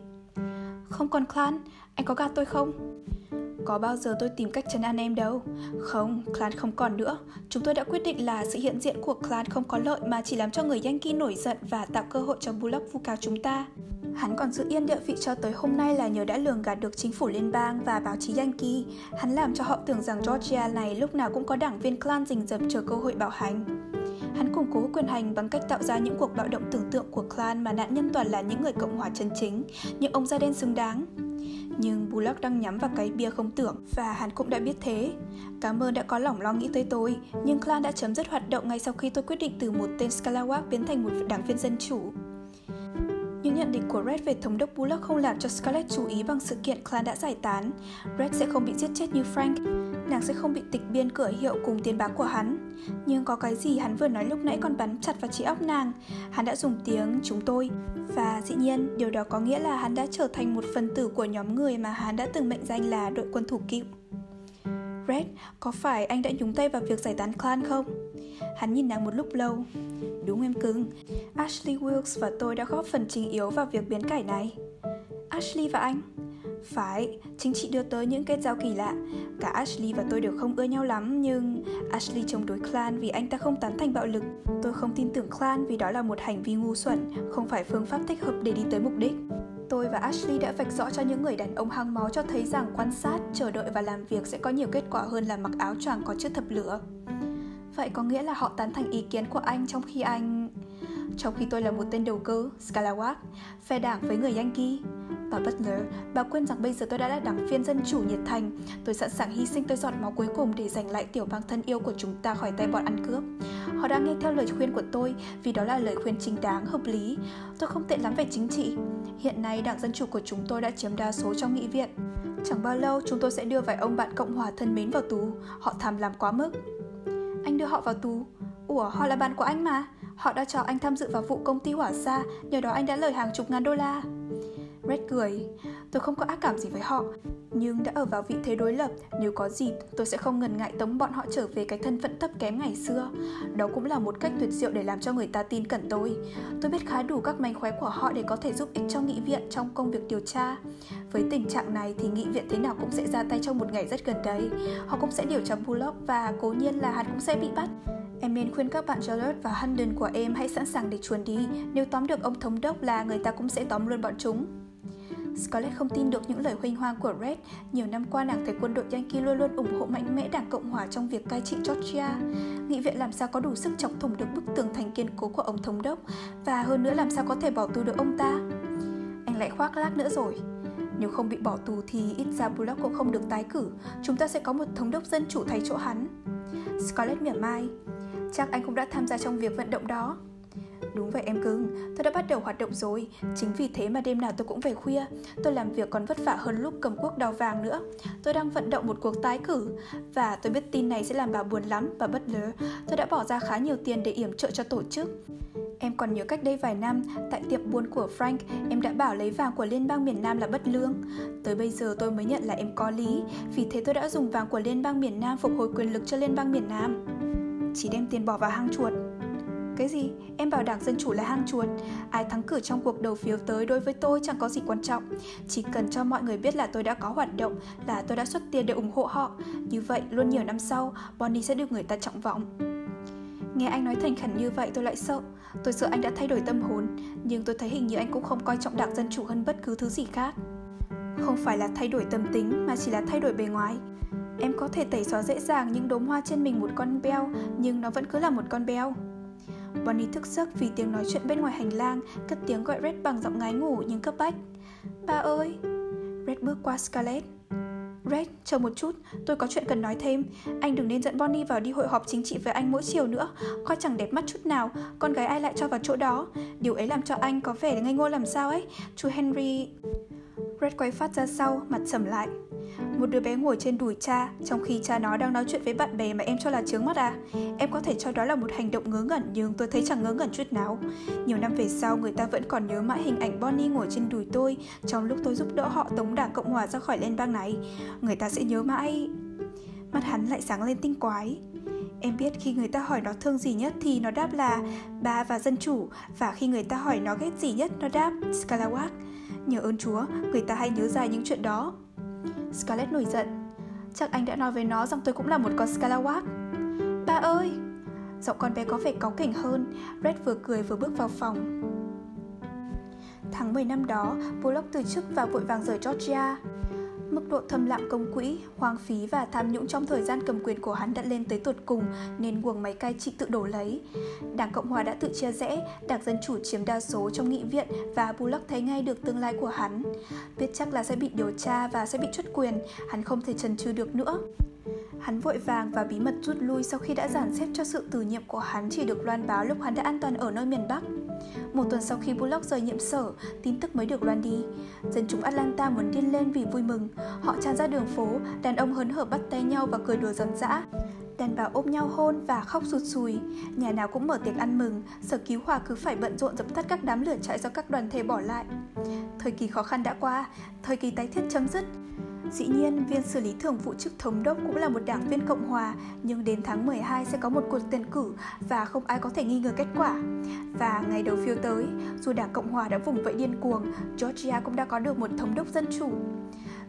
Không còn clan, anh có gạt tôi không? Có bao giờ tôi tìm cách trấn an em đâu Không, clan không còn nữa Chúng tôi đã quyết định là sự hiện diện của clan không có lợi Mà chỉ làm cho người Yankee nổi giận Và tạo cơ hội cho Bullock vu cáo chúng ta Hắn còn giữ yên địa vị cho tới hôm nay là nhờ đã lường gạt được chính phủ liên bang và báo chí Yankee. Hắn làm cho họ tưởng rằng Georgia này lúc nào cũng có đảng viên clan rình rập chờ cơ hội bảo hành. Hắn củng cố quyền hành bằng cách tạo ra những cuộc bạo động tưởng tượng của clan mà nạn nhân toàn là những người Cộng hòa chân chính, những ông da đen xứng đáng. Nhưng Bullock đang nhắm vào cái bia không tưởng và hắn cũng đã biết thế. Cảm ơn đã có lòng lo nghĩ tới tôi, nhưng clan đã chấm dứt hoạt động ngay sau khi tôi quyết định từ một tên Scalawag biến thành một đảng viên dân chủ. Những nhận định của Red về thống đốc Bullock không làm cho Scarlett chú ý bằng sự kiện clan đã giải tán. Red sẽ không bị giết chết như Frank, nàng sẽ không bị tịch biên cửa hiệu cùng tiền bạc của hắn. Nhưng có cái gì hắn vừa nói lúc nãy còn bắn chặt vào trí óc nàng. Hắn đã dùng tiếng chúng tôi. Và dĩ nhiên, điều đó có nghĩa là hắn đã trở thành một phần tử của nhóm người mà hắn đã từng mệnh danh là đội quân thủ cựu. Brett, có phải anh đã nhúng tay vào việc giải tán clan không? Hắn nhìn nàng một lúc lâu. Đúng em cưng, Ashley Wilkes và tôi đã góp phần chính yếu vào việc biến cải này. Ashley và anh? Phải, chính trị đưa tới những kết giao kỳ lạ. Cả Ashley và tôi đều không ưa nhau lắm, nhưng Ashley chống đối Clan vì anh ta không tán thành bạo lực. Tôi không tin tưởng Clan vì đó là một hành vi ngu xuẩn, không phải phương pháp thích hợp để đi tới mục đích. Tôi và Ashley đã vạch rõ cho những người đàn ông hăng máu cho thấy rằng quan sát, chờ đợi và làm việc sẽ có nhiều kết quả hơn là mặc áo choàng có chiếc thập lửa. Vậy có nghĩa là họ tán thành ý kiến của anh trong khi anh... Trong khi tôi là một tên đầu cơ, Scalawag, phe đảng với người Yankee. Bà ngờ bà quên rằng bây giờ tôi đã là đảng viên dân chủ nhiệt thành. Tôi sẵn sàng hy sinh tôi giọt máu cuối cùng để giành lại tiểu bang thân yêu của chúng ta khỏi tay bọn ăn cướp. Họ đang nghe theo lời khuyên của tôi vì đó là lời khuyên chính đáng, hợp lý. Tôi không tệ lắm về chính trị. Hiện nay đảng Dân Chủ của chúng tôi đã chiếm đa số trong nghị viện. Chẳng bao lâu chúng tôi sẽ đưa vài ông bạn Cộng hòa thân mến vào tù. Họ tham làm quá mức. Anh đưa họ vào tù. Ủa, họ là bạn của anh mà. Họ đã cho anh tham dự vào vụ công ty hỏa xa, nhờ đó anh đã lời hàng chục ngàn đô la. Red cười. Tôi không có ác cảm gì với họ, nhưng đã ở vào vị thế đối lập, nếu có dịp, tôi sẽ không ngần ngại tống bọn họ trở về cái thân phận thấp kém ngày xưa. Đó cũng là một cách tuyệt diệu để làm cho người ta tin cẩn tôi. Tôi biết khá đủ các mánh khóe của họ để có thể giúp ích cho nghị viện trong công việc điều tra. Với tình trạng này thì nghị viện thế nào cũng sẽ ra tay trong một ngày rất gần đây. Họ cũng sẽ điều tra Bullock và cố nhiên là hắn cũng sẽ bị bắt. Em nên khuyên các bạn Charlotte và Hunden của em hãy sẵn sàng để chuồn đi. Nếu tóm được ông thống đốc là người ta cũng sẽ tóm luôn bọn chúng. Scarlett không tin được những lời huynh hoang của Red. Nhiều năm qua, nàng thấy quân đội Yankee luôn luôn ủng hộ mạnh mẽ Đảng Cộng hòa trong việc cai trị Georgia. Nghị viện làm sao có đủ sức chọc thủng được bức tường thành kiên cố của ông thống đốc và hơn nữa, làm sao có thể bỏ tù được ông ta. Anh lại khoác lác nữa rồi. Nếu không bị bỏ tù thì ít ra Bullock cũng không được tái cử. Chúng ta sẽ có một thống đốc dân chủ thay chỗ hắn. Scarlett mỉa mai. Chắc anh cũng đã tham gia trong việc vận động đó. Đúng vậy em cưng, tôi đã bắt đầu hoạt động rồi. Chính vì thế mà đêm nào tôi cũng về khuya. Tôi làm việc còn vất vả hơn lúc cầm quốc đào vàng nữa. Tôi đang vận động một cuộc tái cử. Và tôi biết tin này sẽ làm bà buồn lắm Bà lớ Tôi đã bỏ ra khá nhiều tiền để yểm trợ cho tổ chức. Em còn nhớ cách đây vài năm, tại tiệm buôn của Frank, em đã bảo lấy vàng của Liên bang miền Nam là bất lương. Tới bây giờ tôi mới nhận là em có lý, vì thế tôi đã dùng vàng của Liên bang miền Nam phục hồi quyền lực cho Liên bang miền Nam. Chỉ đem tiền bỏ vào hang chuột. Cái gì? Em bảo đảng Dân Chủ là hang chuột. Ai thắng cử trong cuộc đầu phiếu tới đối với tôi chẳng có gì quan trọng. Chỉ cần cho mọi người biết là tôi đã có hoạt động, Là tôi đã xuất tiền để ủng hộ họ. Như vậy, luôn nhiều năm sau, Bonnie sẽ được người ta trọng vọng. Nghe anh nói thành khẩn như vậy, tôi lại sợ. Tôi sợ anh đã thay đổi tâm hồn, Nhưng tôi thấy hình như anh cũng không coi trọng đảng Dân Chủ hơn bất cứ thứ gì khác. Không phải là thay đổi tâm tính, Mà chỉ là thay đổi bề ngoài. Em có thể tẩy xóa dễ dàng những đốm hoa trên mình một con beo, Nhưng nó vẫn cứ là một con beo. Bonnie thức giấc vì tiếng nói chuyện bên ngoài hành lang, cất tiếng gọi Red bằng giọng ngái ngủ nhưng cấp bách. Ba ơi! Red bước qua Scarlett. Red, chờ một chút, tôi có chuyện cần nói thêm. Anh đừng nên dẫn Bonnie vào đi hội họp chính trị với anh mỗi chiều nữa. Coi chẳng đẹp mắt chút nào, con gái ai lại cho vào chỗ đó. Điều ấy làm cho anh có vẻ ngây ngô làm sao ấy. Chú Henry... Red quay phát ra sau, mặt sầm lại. Một đứa bé ngồi trên đùi cha, trong khi cha nó đang nói chuyện với bạn bè mà em cho là chướng mắt à? Em có thể cho đó là một hành động ngớ ngẩn nhưng tôi thấy chẳng ngớ ngẩn chút nào. Nhiều năm về sau, người ta vẫn còn nhớ mãi hình ảnh Bonnie ngồi trên đùi tôi trong lúc tôi giúp đỡ họ tống đảng Cộng Hòa ra khỏi liên bang này. Người ta sẽ nhớ mãi... Mắt hắn lại sáng lên tinh quái. Em biết khi người ta hỏi nó thương gì nhất thì nó đáp là ba và dân chủ và khi người ta hỏi nó ghét gì nhất nó đáp Scalawag. Nhờ ơn Chúa, người ta hay nhớ dài những chuyện đó. Scarlett nổi giận. Chắc anh đã nói với nó rằng tôi cũng là một con Scalawag. Ba ơi! Giọng con bé có vẻ cáu kỉnh hơn, Red vừa cười vừa bước vào phòng. Tháng 10 năm đó, Bullock từ chức và vội vàng rời Georgia. Mức độ thâm lạm công quỹ, hoang phí và tham nhũng trong thời gian cầm quyền của hắn đã lên tới tột cùng nên guồng máy cai trị tự đổ lấy. Đảng Cộng Hòa đã tự chia rẽ, Đảng Dân Chủ chiếm đa số trong nghị viện và Bullock thấy ngay được tương lai của hắn. Biết chắc là sẽ bị điều tra và sẽ bị truất quyền, hắn không thể chần chừ được nữa. Hắn vội vàng và bí mật rút lui sau khi đã giản xếp cho sự từ nhiệm của hắn chỉ được loan báo lúc hắn đã an toàn ở nơi miền Bắc. Một tuần sau khi Bullock rời nhiệm sở, tin tức mới được loan đi. Dân chúng Atlanta muốn điên lên vì vui mừng. Họ tràn ra đường phố, đàn ông hớn hở bắt tay nhau và cười đùa dân rã. Đàn bà ôm nhau hôn và khóc sụt sùi. Nhà nào cũng mở tiệc ăn mừng, sở cứu hỏa cứ phải bận rộn dập tắt các đám lửa cháy do các đoàn thể bỏ lại. Thời kỳ khó khăn đã qua, thời kỳ tái thiết chấm dứt. Dĩ nhiên, viên xử lý thường vụ chức thống đốc cũng là một đảng viên Cộng Hòa, nhưng đến tháng 12 sẽ có một cuộc tuyển cử và không ai có thể nghi ngờ kết quả. Và ngày đầu phiếu tới, dù đảng Cộng Hòa đã vùng vẫy điên cuồng, Georgia cũng đã có được một thống đốc dân chủ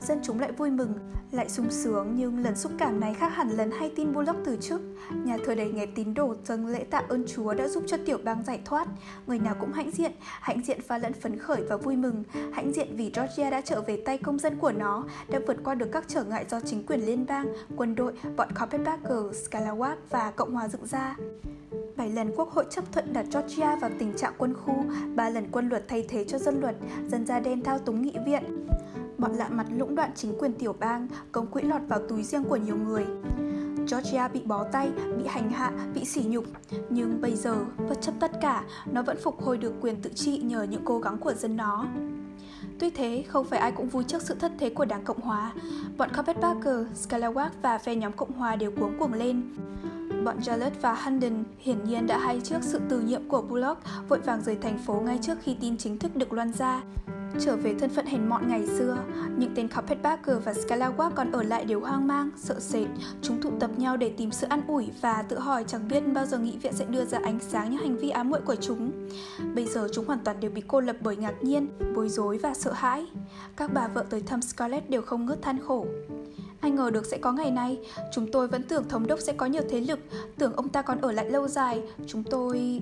dân chúng lại vui mừng, lại sung sướng nhưng lần xúc cảm này khác hẳn lần hay tin Bullock từ chức. Nhà thờ đầy nghe tín đồ dâng lễ tạ ơn Chúa đã giúp cho tiểu bang giải thoát. Người nào cũng hãnh diện, hãnh diện pha lẫn phấn khởi và vui mừng, hãnh diện vì Georgia đã trở về tay công dân của nó, đã vượt qua được các trở ngại do chính quyền liên bang, quân đội, bọn Carpetbaggers, Scalawag và Cộng hòa dựng ra. 7 lần Quốc hội chấp thuận đặt Georgia vào tình trạng quân khu, 3 lần quân luật thay thế cho dân luật, dân da đen thao túng nghị viện bọn lạ mặt lũng đoạn chính quyền tiểu bang, cống quỹ lọt vào túi riêng của nhiều người. Georgia bị bó tay, bị hành hạ, bị sỉ nhục. Nhưng bây giờ, bất chấp tất cả, nó vẫn phục hồi được quyền tự trị nhờ những cố gắng của dân nó. Tuy thế, không phải ai cũng vui trước sự thất thế của Đảng Cộng Hòa. Bọn Carpetbagger, Scalawag và phe nhóm Cộng Hòa đều cuống cuồng lên. Bọn Jarlett và Hunden hiển nhiên đã hay trước sự từ nhiệm của Bullock, vội vàng rời thành phố ngay trước khi tin chính thức được loan ra. Trở về thân phận hèn mọn ngày xưa, những tên Carpetbagger và Scalawag còn ở lại đều hoang mang, sợ sệt. Chúng tụ tập nhau để tìm sự an ủi và tự hỏi chẳng biết bao giờ nghị viện sẽ đưa ra ánh sáng những hành vi ám muội của chúng. Bây giờ chúng hoàn toàn đều bị cô lập bởi ngạc nhiên, bối rối và sợ hãi. Các bà vợ tới thăm Scarlett đều không ngớt than khổ. Ai ngờ được sẽ có ngày này, chúng tôi vẫn tưởng thống đốc sẽ có nhiều thế lực, tưởng ông ta còn ở lại lâu dài, chúng tôi...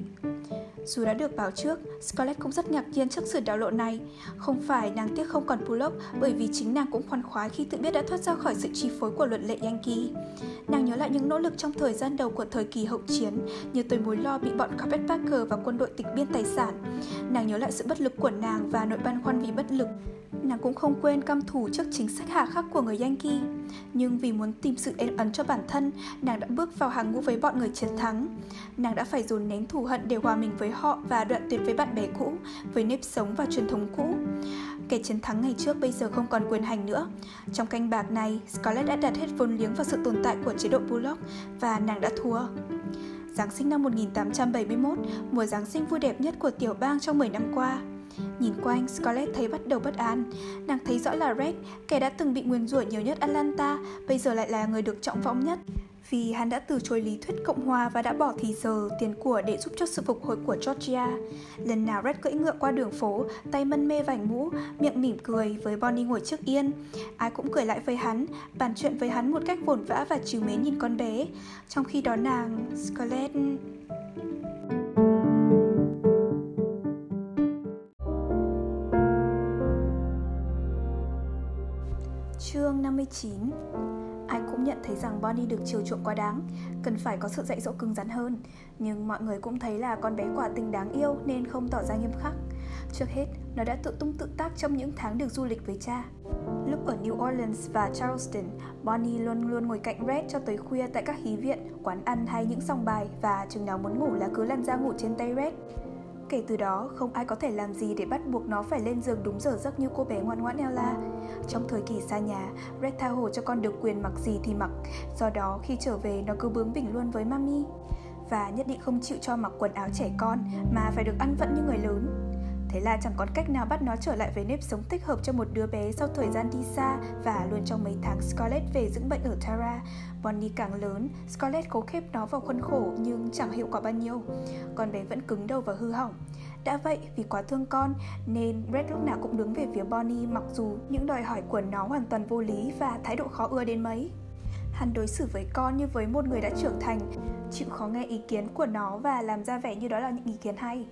Dù đã được báo trước, Scarlett cũng rất ngạc nhiên trước sự đảo lộ này. Không phải nàng tiếc không còn Bullock bởi vì chính nàng cũng khoan khoái khi tự biết đã thoát ra khỏi sự chi phối của luật lệ Yankee. Nàng nhớ lại những nỗ lực trong thời gian đầu của thời kỳ hậu chiến, như tôi mối lo bị bọn Carpetbagger và quân đội tịch biên tài sản. Nàng nhớ lại sự bất lực của nàng và nỗi băn khoăn vì bất lực. Nàng cũng không quên căm thù trước chính sách hà khắc của người Yankee. Nhưng vì muốn tìm sự êm ấn cho bản thân, nàng đã bước vào hàng ngũ với bọn người chiến thắng. Nàng đã phải dồn nén thù hận để hòa mình với họ họ và đoạn tuyệt với bạn bè cũ, với nếp sống và truyền thống cũ. Kẻ chiến thắng ngày trước bây giờ không còn quyền hành nữa. Trong canh bạc này, Scarlett đã đặt hết vốn liếng vào sự tồn tại của chế độ Bullock và nàng đã thua. Giáng sinh năm 1871, mùa Giáng sinh vui đẹp nhất của tiểu bang trong 10 năm qua. Nhìn quanh, Scarlett thấy bắt đầu bất an. Nàng thấy rõ là Red, kẻ đã từng bị nguyền rủa nhiều nhất Atlanta, bây giờ lại là người được trọng vọng nhất. Vì hắn đã từ chối lý thuyết Cộng hòa và đã bỏ thì giờ, tiền của để giúp cho sự phục hồi của Georgia. Lần nào Red cưỡi ngựa qua đường phố, tay mân mê vành mũ, miệng mỉm cười với Bonnie ngồi trước yên. Ai cũng cười lại với hắn, bàn chuyện với hắn một cách vồn vã và trìu mến nhìn con bé. Trong khi đó nàng, Scarlett Chương 59 Ai cũng nhận thấy rằng Bonnie được chiều chuộng quá đáng, cần phải có sự dạy dỗ cứng rắn hơn. Nhưng mọi người cũng thấy là con bé quả tình đáng yêu nên không tỏ ra nghiêm khắc. Trước hết, nó đã tự tung tự tác trong những tháng được du lịch với cha. Lúc ở New Orleans và Charleston, Bonnie luôn luôn ngồi cạnh Red cho tới khuya tại các hí viện, quán ăn hay những sòng bài và chừng nào muốn ngủ là cứ lăn ra ngủ trên tay Red. Kể từ đó, không ai có thể làm gì để bắt buộc nó phải lên giường đúng giờ giấc như cô bé ngoan ngoãn Ella. Trong thời kỳ xa nhà, Red tha hồ cho con được quyền mặc gì thì mặc, do đó khi trở về nó cứ bướng bỉnh luôn với mami. Và nhất định không chịu cho mặc quần áo trẻ con mà phải được ăn vận như người lớn. Thế là chẳng còn cách nào bắt nó trở lại với nếp sống thích hợp cho một đứa bé sau thời gian đi xa và luôn trong mấy tháng Scarlett về dưỡng bệnh ở Tara. Bonnie càng lớn, Scarlett cố khép nó vào khuôn khổ nhưng chẳng hiệu quả bao nhiêu. Con bé vẫn cứng đầu và hư hỏng. Đã vậy, vì quá thương con nên Red lúc nào cũng đứng về phía Bonnie mặc dù những đòi hỏi của nó hoàn toàn vô lý và thái độ khó ưa đến mấy. Hắn đối xử với con như với một người đã trưởng thành, chịu khó nghe ý kiến của nó và làm ra vẻ như đó là những ý kiến hay.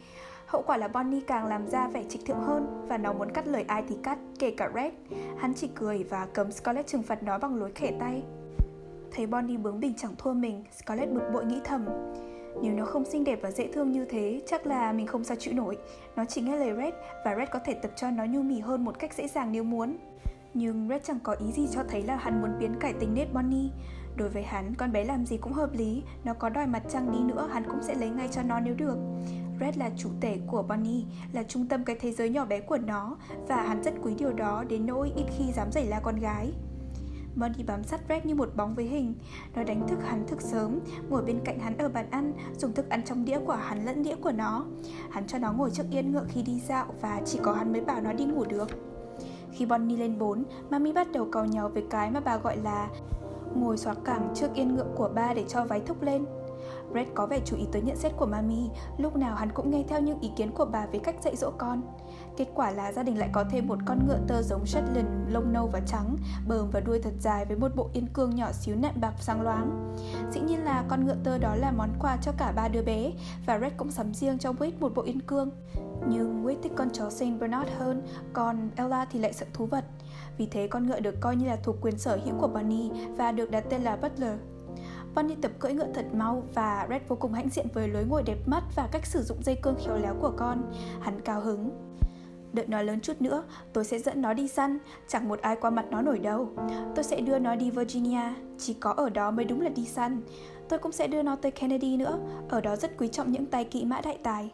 Hậu quả là Bonnie càng làm ra vẻ trịch thượng hơn và nó muốn cắt lời ai thì cắt, kể cả Red. Hắn chỉ cười và cấm Scarlett trừng phạt nó bằng lối khể tay. Thấy Bonnie bướng bỉnh chẳng thua mình, Scarlett bực bội nghĩ thầm. Nếu nó không xinh đẹp và dễ thương như thế, chắc là mình không sao chịu nổi. Nó chỉ nghe lời Red và Red có thể tập cho nó nhu mì hơn một cách dễ dàng nếu muốn. Nhưng Red chẳng có ý gì cho thấy là hắn muốn biến cải tính nết Bonnie. Đối với hắn, con bé làm gì cũng hợp lý, nó có đòi mặt trăng đi nữa hắn cũng sẽ lấy ngay cho nó nếu được. Red là chủ tể của Bonnie, là trung tâm cái thế giới nhỏ bé của nó và hắn rất quý điều đó đến nỗi ít khi dám giày la con gái. Bonnie bám sát Red như một bóng với hình Nó đánh thức hắn thức sớm Ngồi bên cạnh hắn ở bàn ăn Dùng thức ăn trong đĩa của hắn lẫn đĩa của nó Hắn cho nó ngồi trước yên ngựa khi đi dạo Và chỉ có hắn mới bảo nó đi ngủ được Khi Bonnie lên 4 Mami bắt đầu cầu nhau với cái mà bà gọi là Ngồi xóa cẳng trước yên ngựa của ba để cho váy thúc lên Brett có vẻ chú ý tới nhận xét của Mami, lúc nào hắn cũng nghe theo những ý kiến của bà về cách dạy dỗ con. Kết quả là gia đình lại có thêm một con ngựa tơ giống Shetland lông nâu và trắng, bờm và đuôi thật dài với một bộ yên cương nhỏ xíu nạm bạc sáng loáng. Dĩ nhiên là con ngựa tơ đó là món quà cho cả ba đứa bé và Red cũng sắm riêng cho Wade một bộ yên cương. Nhưng Wade thích con chó Saint Bernard hơn, còn Ella thì lại sợ thú vật. Vì thế con ngựa được coi như là thuộc quyền sở hữu của Bonnie và được đặt tên là Butler. Bonnie tập cưỡi ngựa thật mau và Red vô cùng hãnh diện với lối ngồi đẹp mắt và cách sử dụng dây cương khéo léo của con. Hắn cao hứng. Đợi nó lớn chút nữa, tôi sẽ dẫn nó đi săn, chẳng một ai qua mặt nó nổi đâu. Tôi sẽ đưa nó đi Virginia, chỉ có ở đó mới đúng là đi săn. Tôi cũng sẽ đưa nó tới Kennedy nữa, ở đó rất quý trọng những tay kỵ mã đại tài.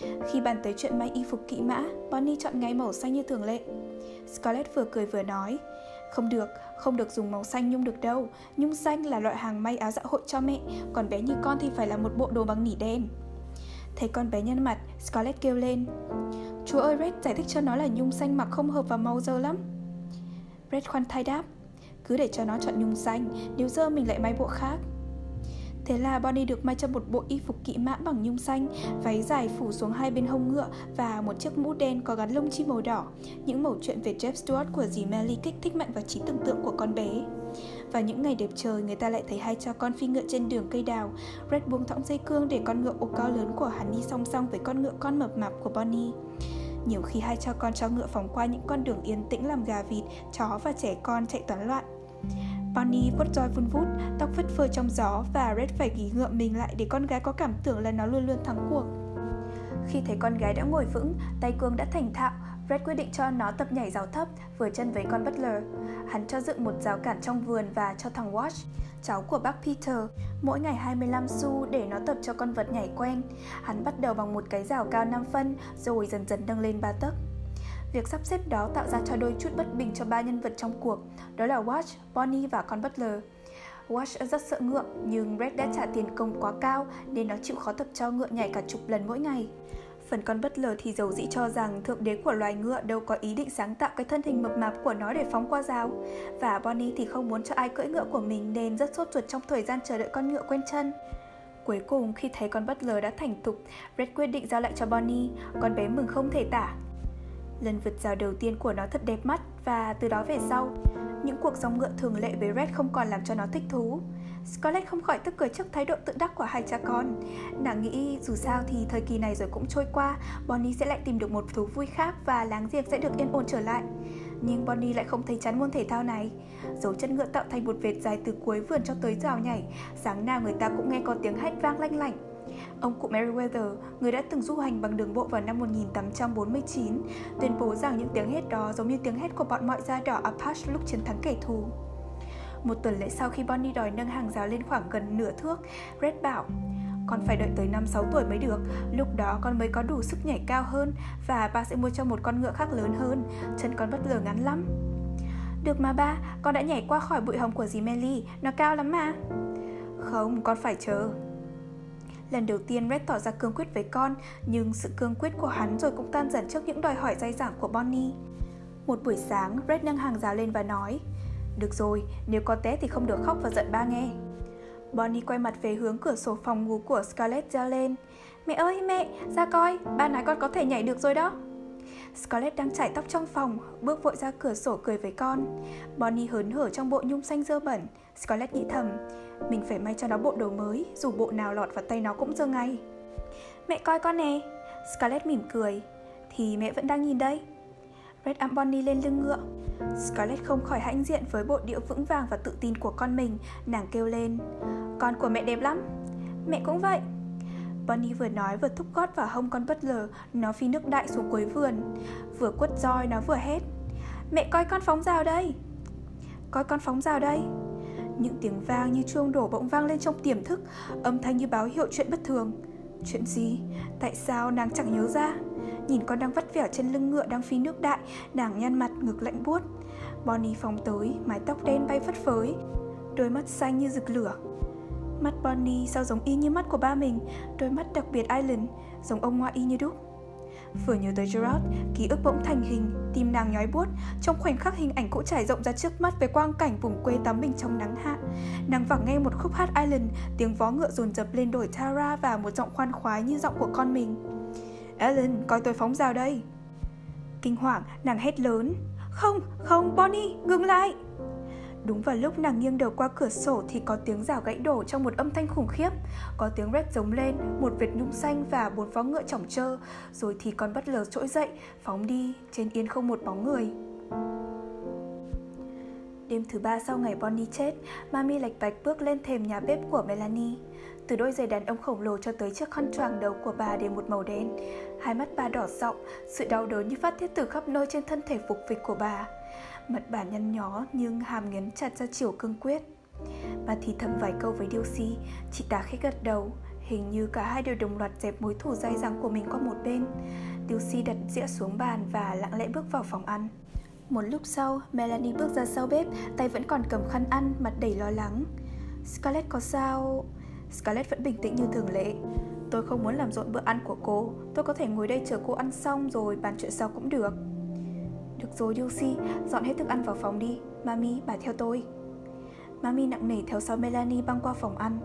Khi bàn tới chuyện may y phục kỵ mã, Bonnie chọn ngay màu xanh như thường lệ. Scarlett vừa cười vừa nói, không được, không được dùng màu xanh nhung được đâu. Nhung xanh là loại hàng may áo dạ hội cho mẹ, còn bé như con thì phải là một bộ đồ bằng nỉ đen. Thấy con bé nhân mặt, Scarlett kêu lên. Chúa ơi Red giải thích cho nó là nhung xanh mặc không hợp vào màu dơ lắm. Red khoan thai đáp. Cứ để cho nó chọn nhung xanh, nếu dơ mình lại may bộ khác. Thế là Bonnie được may cho một bộ y phục kỵ mã bằng nhung xanh, váy dài phủ xuống hai bên hông ngựa và một chiếc mũ đen có gắn lông chim màu đỏ. Những mẩu chuyện về Jeff Stewart của dì Melly kích thích mạnh vào trí tưởng tượng của con bé. Vào những ngày đẹp trời, người ta lại thấy hai cha con phi ngựa trên đường cây đào. Red buông thõng dây cương để con ngựa ổ cao lớn của hắn đi song song với con ngựa con mập mạp của Bonnie. Nhiều khi hai cha con cho ngựa phóng qua những con đường yên tĩnh làm gà vịt, chó và trẻ con chạy toán loạn. Bonnie vuốt roi vun vút, tóc phất phơ trong gió và Red phải ghi ngựa mình lại để con gái có cảm tưởng là nó luôn luôn thắng cuộc. Khi thấy con gái đã ngồi vững, tay cương đã thành thạo, Red quyết định cho nó tập nhảy rào thấp, vừa chân với con Butler. Hắn cho dựng một rào cản trong vườn và cho thằng Watch, cháu của bác Peter, mỗi ngày 25 xu để nó tập cho con vật nhảy quen. Hắn bắt đầu bằng một cái rào cao 5 phân, rồi dần dần nâng lên 3 tấc. Việc sắp xếp đó tạo ra cho đôi chút bất bình cho ba nhân vật trong cuộc, đó là Watch, Bonnie và con Butler. Watch rất sợ ngựa, nhưng Red đã trả tiền công quá cao nên nó chịu khó tập cho ngựa nhảy cả chục lần mỗi ngày. Phần con bất lờ thì dầu dĩ cho rằng thượng đế của loài ngựa đâu có ý định sáng tạo cái thân hình mập mạp của nó để phóng qua rào. Và Bonnie thì không muốn cho ai cưỡi ngựa của mình nên rất sốt ruột trong thời gian chờ đợi con ngựa quen chân. Cuối cùng khi thấy con bất lờ đã thành thục, Red quyết định giao lại cho Bonnie, con bé mừng không thể tả. Lần vượt rào đầu tiên của nó thật đẹp mắt và từ đó về sau, những cuộc dòng ngựa thường lệ với Red không còn làm cho nó thích thú. Scarlett không khỏi tức cười trước thái độ tự đắc của hai cha con. Nàng nghĩ dù sao thì thời kỳ này rồi cũng trôi qua, Bonnie sẽ lại tìm được một thú vui khác và láng giềng sẽ được yên ổn trở lại. Nhưng Bonnie lại không thấy chán môn thể thao này. Dấu chân ngựa tạo thành một vệt dài từ cuối vườn cho tới rào nhảy, sáng nào người ta cũng nghe có tiếng hét vang lanh lảnh. Ông cụ Meriwether, người đã từng du hành bằng đường bộ vào năm 1849, tuyên bố rằng những tiếng hét đó giống như tiếng hét của bọn mọi da đỏ Apache lúc chiến thắng kẻ thù. Một tuần lễ sau khi Bonnie đòi nâng hàng rào lên khoảng gần nửa thước, Red bảo con phải đợi tới 5-6 tuổi mới được. Lúc đó con mới có đủ sức nhảy cao hơn Và ba sẽ mua cho một con ngựa khác lớn hơn. Chân con bất ngờ ngắn lắm. Được mà ba, con đã nhảy qua khỏi bụi hồng của dì Melly. Nó cao lắm mà. Không, con phải chờ. Lần đầu tiên Red tỏ ra cương quyết với con Nhưng sự cương quyết của hắn rồi cũng tan dần trước những đòi hỏi dai dẳng của Bonnie. Một buổi sáng, Red nâng hàng rào lên và nói được rồi, nếu có té thì không được khóc và giận ba nghe. Bonnie quay mặt về hướng cửa sổ phòng ngủ của Scarlett ra lên. Mẹ ơi mẹ, ra coi, ba nói con có thể nhảy được rồi đó. Scarlett đang chải tóc trong phòng, bước vội ra cửa sổ cười với con. Bonnie hớn hở trong bộ nhung xanh dơ bẩn. Scarlett nghĩ thầm, mình phải may cho nó bộ đồ mới, dù bộ nào lọt vào tay nó cũng dơ ngay. Mẹ coi con nè. Scarlett mỉm cười. Thì mẹ vẫn đang nhìn đây. Red ẵm lên lưng ngựa. Scarlett không khỏi hãnh diện với bộ điệu vững vàng và tự tin của con mình, nàng kêu lên. Con của mẹ đẹp lắm. Mẹ cũng vậy. Bonnie vừa nói vừa thúc gót vào hông con bất lờ, nó phi nước đại xuống cuối vườn. Vừa quất roi nó vừa hét. Mẹ coi con phóng rào đây. Coi con phóng rào đây. Những tiếng vang như chuông đổ bỗng vang lên trong tiềm thức, âm thanh như báo hiệu chuyện bất thường. Chuyện gì? Tại sao nàng chẳng nhớ ra? Nhìn con đang vắt vẻo trên lưng ngựa đang phi nước đại Nàng nhăn mặt ngực lạnh buốt Bonnie phóng tới, mái tóc đen bay phất phới Đôi mắt xanh như rực lửa Mắt Bonnie sao giống y như mắt của ba mình Đôi mắt đặc biệt Island Giống ông ngoại y như đúc Vừa nhớ tới Gerard, ký ức bỗng thành hình, tim nàng nhói buốt. Trong khoảnh khắc hình ảnh cũ trải rộng ra trước mắt về quang cảnh vùng quê tắm mình trong nắng hạ. Nàng vẳng nghe một khúc hát Island, tiếng vó ngựa dồn dập lên đổi Tara và một giọng khoan khoái như giọng của con mình. Ellen, coi tôi phóng rào đây. Kinh hoàng, nàng hét lớn. Không, không, Bonnie, ngừng lại. Đúng vào lúc nàng nghiêng đầu qua cửa sổ thì có tiếng rào gãy đổ trong một âm thanh khủng khiếp. Có tiếng rét giống lên, một vệt nhung xanh và bốn vó ngựa chỏng trơ. Rồi thì con bất lờ trỗi dậy, phóng đi, trên yên không một bóng người. Đêm thứ ba sau ngày Bonnie chết, Mami lạch bạch bước lên thềm nhà bếp của Melanie. Từ đôi giày đàn ông khổng lồ cho tới chiếc khăn choàng đầu của bà đều một màu đen. Hai mắt bà đỏ rộng, sự đau đớn như phát tiết từ khắp nơi trên thân thể phục vịch của bà. Mặt bà nhăn nhó nhưng hàm nghiến chặt ra chiều cương quyết. Bà thì thầm vài câu với Dilsey, chị ta khẽ gật đầu. Hình như cả hai đều đồng loạt dẹp mối thù dai dẳng của mình qua một bên. Dilsey đặt dĩa xuống bàn và lặng lẽ bước vào phòng ăn. Một lúc sau, Melanie bước ra sau bếp, tay vẫn còn cầm khăn ăn, mặt đầy lo lắng. Scarlett có sao? Scarlett vẫn bình tĩnh như thường lệ. Tôi không muốn làm rộn bữa ăn của cô, tôi có thể ngồi đây chờ cô ăn xong rồi bàn chuyện sau cũng được. Được rồi Yoshi, dọn hết thức ăn vào phòng đi. Mami, bà theo tôi. Mami nặng nề theo sau Melanie băng qua phòng ăn.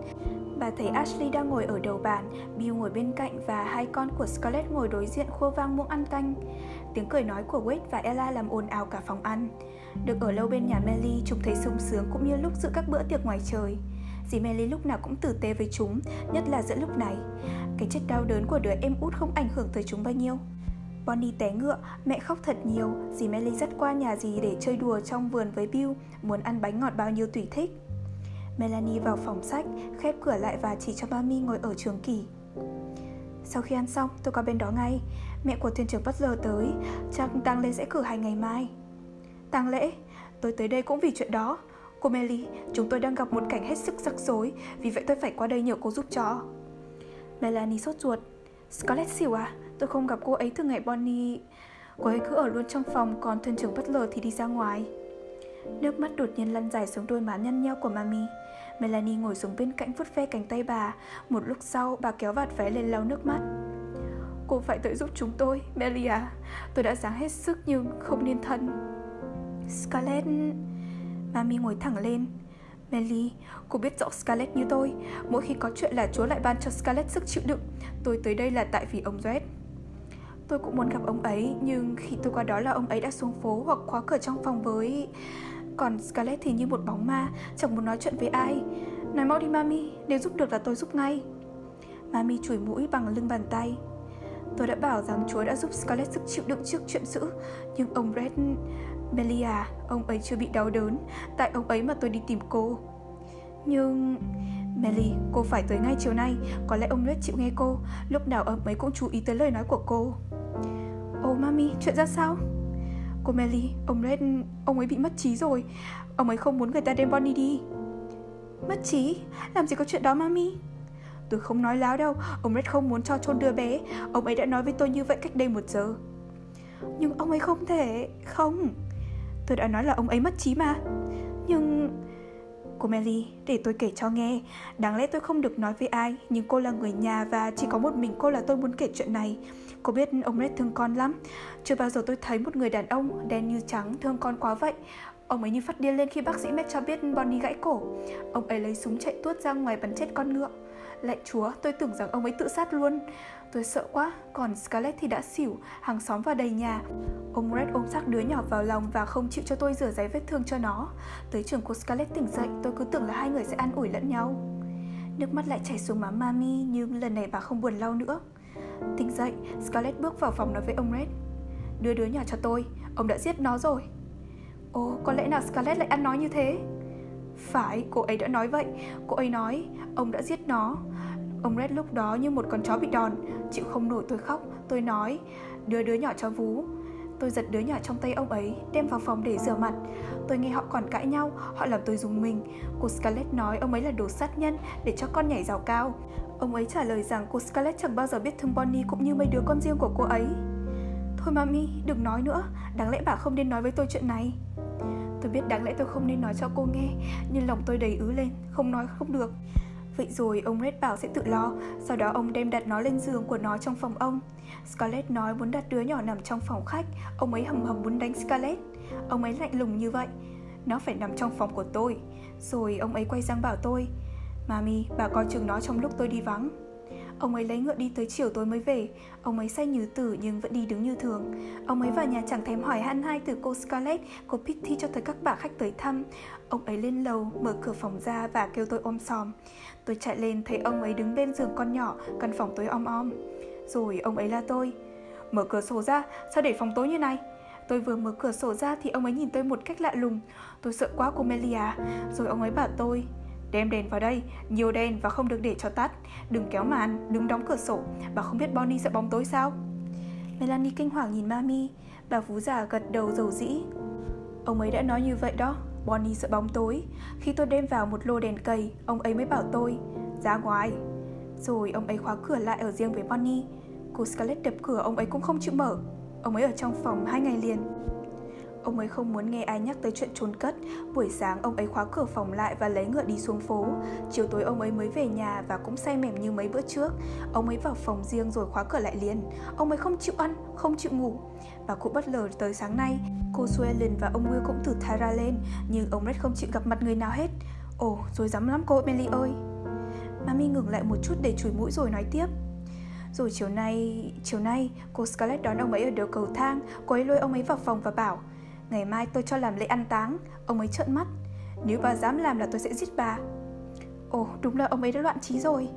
Bà thấy Ashley đang ngồi ở đầu bàn, Bill ngồi bên cạnh và hai con của Scarlett ngồi đối diện khua vang muỗng ăn canh. Tiếng cười nói của Wade và Ella làm ồn ào cả phòng ăn. Được ở lâu bên nhà Melly, chúng thấy sung sướng cũng như lúc giữa các bữa tiệc ngoài trời. Dì Melly lúc nào cũng tử tế với chúng, nhất là giữa lúc này. Cái chất đau đớn của đứa em út không ảnh hưởng tới chúng bao nhiêu. Bonnie té ngựa, mẹ khóc thật nhiều, dì Melly dắt qua nhà dì để chơi đùa trong vườn với Bill, muốn ăn bánh ngọt bao nhiêu tùy thích. Melanie vào phòng sách, khép cửa lại và chỉ cho Mami ngồi ở trường kỳ. Sau khi ăn xong, tôi qua bên đó ngay. Mẹ của thuyền trưởng bất giờ tới, chắc tang lễ sẽ cử hành ngày mai. Tang lễ? Tôi tới đây cũng vì chuyện đó. Cô Melly, chúng tôi đang gặp một cảnh hết sức rắc rối, vì vậy tôi phải qua đây nhờ cô giúp cho. Melanie sốt ruột. Scarlett xỉu à? Tôi không gặp cô ấy từ ngày Bonnie... Cô ấy cứ ở luôn trong phòng, còn thuyền trưởng bất ngờ thì đi ra ngoài. Nước mắt đột nhiên lăn dài xuống đôi má nhăn nheo của Mami. Melanie ngồi xuống bên cạnh vuốt ve cánh tay bà. Một lúc sau bà kéo vạt váy lên lau nước mắt. Cô phải tới giúp chúng tôi, Melia. Tôi đã dáng hết sức nhưng không nên thân. Scarlett... Mami ngồi thẳng lên. Melly, cô biết rõ Scarlett như tôi. Mỗi khi có chuyện là Chúa lại ban cho Scarlett sức chịu đựng. Tôi tới đây là tại vì ông Red Tôi cũng muốn gặp ông ấy Nhưng khi tôi qua đó là ông ấy đã xuống phố Hoặc khóa cửa trong phòng với Còn Scarlett thì như một bóng ma Chẳng muốn nói chuyện với ai. Nói mau đi mami, nếu giúp được là tôi giúp ngay. Mami chùi mũi bằng lưng bàn tay. Tôi đã bảo rằng Chúa đã giúp Scarlett sức chịu đựng trước chuyện dữ Nhưng ông Red... Melia, ông ấy chưa bị đau đớn Tại ông ấy mà tôi đi tìm cô. Nhưng... Melly, cô phải tới ngay chiều nay. Có lẽ ông Red chịu nghe cô. Lúc nào ông ấy cũng chú ý tới lời nói của cô. Oh, mami, chuyện ra sao? Cô Melly, ông Red, ông ấy bị mất trí rồi. Ông ấy không muốn người ta đem Bonnie đi. Mất trí? Làm gì có chuyện đó mami? Tôi không nói láo đâu, ông Red không muốn cho chôn đứa bé. Ông ấy đã nói với tôi như vậy cách đây một giờ. Nhưng ông ấy không thể, không. Tôi đã nói là ông ấy mất trí mà. Nhưng... Cô Melly, để tôi kể cho nghe. Đáng lẽ tôi không được nói với ai Nhưng cô là người nhà và chỉ có một mình cô là tôi muốn kể chuyện này. Cô biết ông Red thương con lắm. Chưa bao giờ tôi thấy một người đàn ông đen như trắng thương con quá vậy. Ông ấy như phát điên lên khi bác sĩ Med cho biết Bonnie gãy cổ. Ông ấy lấy súng chạy tuốt ra ngoài bắn chết con ngựa. Lạy chúa, tôi tưởng rằng ông ấy tự sát luôn. Tôi sợ quá, còn Scarlett thì đã xỉu, hàng xóm vào đầy nhà. Ông Red ôm xác đứa nhỏ vào lòng và không chịu cho tôi rửa giấy vết thương cho nó. Tới trường cô Scarlett tỉnh dậy, tôi cứ tưởng là hai người sẽ an ủi lẫn nhau. Nước mắt lại chảy xuống má Mami nhưng lần này bà không buồn lau nữa. Tỉnh dậy, Scarlett bước vào phòng nói với ông Red Đưa đứa nhỏ cho tôi, ông đã giết nó rồi. Ồ, có lẽ nào Scarlett lại ăn nói như thế? Phải, cô ấy đã nói vậy. Cô ấy nói, ông đã giết nó. Ông Red lúc đó như một con chó bị đòn. Chịu không nổi tôi khóc. Tôi nói đưa đứa nhỏ cho vú. Tôi giật đứa nhỏ trong tay ông ấy Đem vào phòng để rửa mặt. Tôi nghe họ còn cãi nhau Họ làm tôi dùng mình. Cô Scarlett nói ông ấy là đồ sát nhân Để cho con nhảy rào cao. Ông ấy trả lời rằng cô Scarlett chẳng bao giờ biết thương Bonnie Cũng như mấy đứa con riêng của cô ấy. Thôi mami, đừng nói nữa. Đáng lẽ bà không nên nói với tôi chuyện này. Tôi biết đáng lẽ tôi không nên nói cho cô nghe Nhưng lòng tôi đầy ứ lên Không nói không được. Vậy rồi ông Red bảo sẽ tự lo Sau đó ông đem đặt nó lên giường của nó trong phòng ông. Scarlett nói muốn đặt đứa nhỏ nằm trong phòng khách Ông ấy hầm hầm muốn đánh Scarlett. Ông ấy lạnh lùng như vậy Nó phải nằm trong phòng của tôi. Rồi ông ấy quay sang bảo tôi Mami, bà coi chừng nó trong lúc tôi đi vắng. Ông ấy lấy ngựa đi tới chiều tối mới về. Ông ấy say như tử nhưng vẫn đi đứng như thường. Ông ấy vào nhà chẳng thèm hỏi han hai từ cô Scarlett Cô Pitty cho tới các bà khách tới thăm. Ông ấy lên lầu, mở cửa phòng ra và kêu tôi ôm xòm Tôi chạy lên thấy ông ấy đứng bên giường con nhỏ Căn phòng tối om om. Rồi ông ấy la tôi Mở cửa sổ ra, sao để phòng tối như này? Tôi vừa mở cửa sổ ra thì ông ấy nhìn tôi một cách lạ lùng. Tôi sợ quá cô Melia. Rồi ông ấy bảo tôi Đem đèn vào đây, nhiều đèn và không được để cho tắt. Đừng kéo màn, đừng đóng cửa sổ. Bà không biết Bonnie sợ bóng tối sao? Melanie kinh hoàng nhìn Mami. Bà vú già gật đầu dầu dĩ. Ông ấy đã nói như vậy đó Bonnie sợ bóng tối. Khi tôi đem vào một lô đèn cầy Ông ấy mới bảo tôi Ra ngoài. Rồi ông ấy khóa cửa lại ở riêng với Bonnie. Cô Scarlett đập cửa ông ấy cũng không chịu mở. Ông ấy ở trong phòng hai ngày liền. Ông ấy không muốn nghe ai nhắc tới chuyện trốn cất. Buổi sáng ông ấy khóa cửa phòng lại và lấy ngựa đi xuống phố. Chiều tối ông ấy mới về nhà và cũng say mềm như mấy bữa trước. Ông ấy vào phòng riêng rồi khóa cửa lại liền. Ông ấy không chịu ăn, không chịu ngủ. Và cũng bất ngờ tới sáng nay Cô Suellen và ông Will cũng từ ra lên Nhưng ông Red không chịu gặp mặt người nào hết. Ồ, rồi dám lắm cô Emily ơi. Mami ngừng lại một chút để chùi mũi rồi nói tiếp. Rồi chiều nay, chiều nay, cô Scarlett đón ông ấy ở đầu cầu thang. Cô ấy lôi ông ấy vào phòng và bảo Ngày mai tôi cho làm lễ ăn táng Ông ấy trợn mắt. Nếu bà dám làm là tôi sẽ giết bà. Ồ đúng là ông ấy đã loạn trí rồi.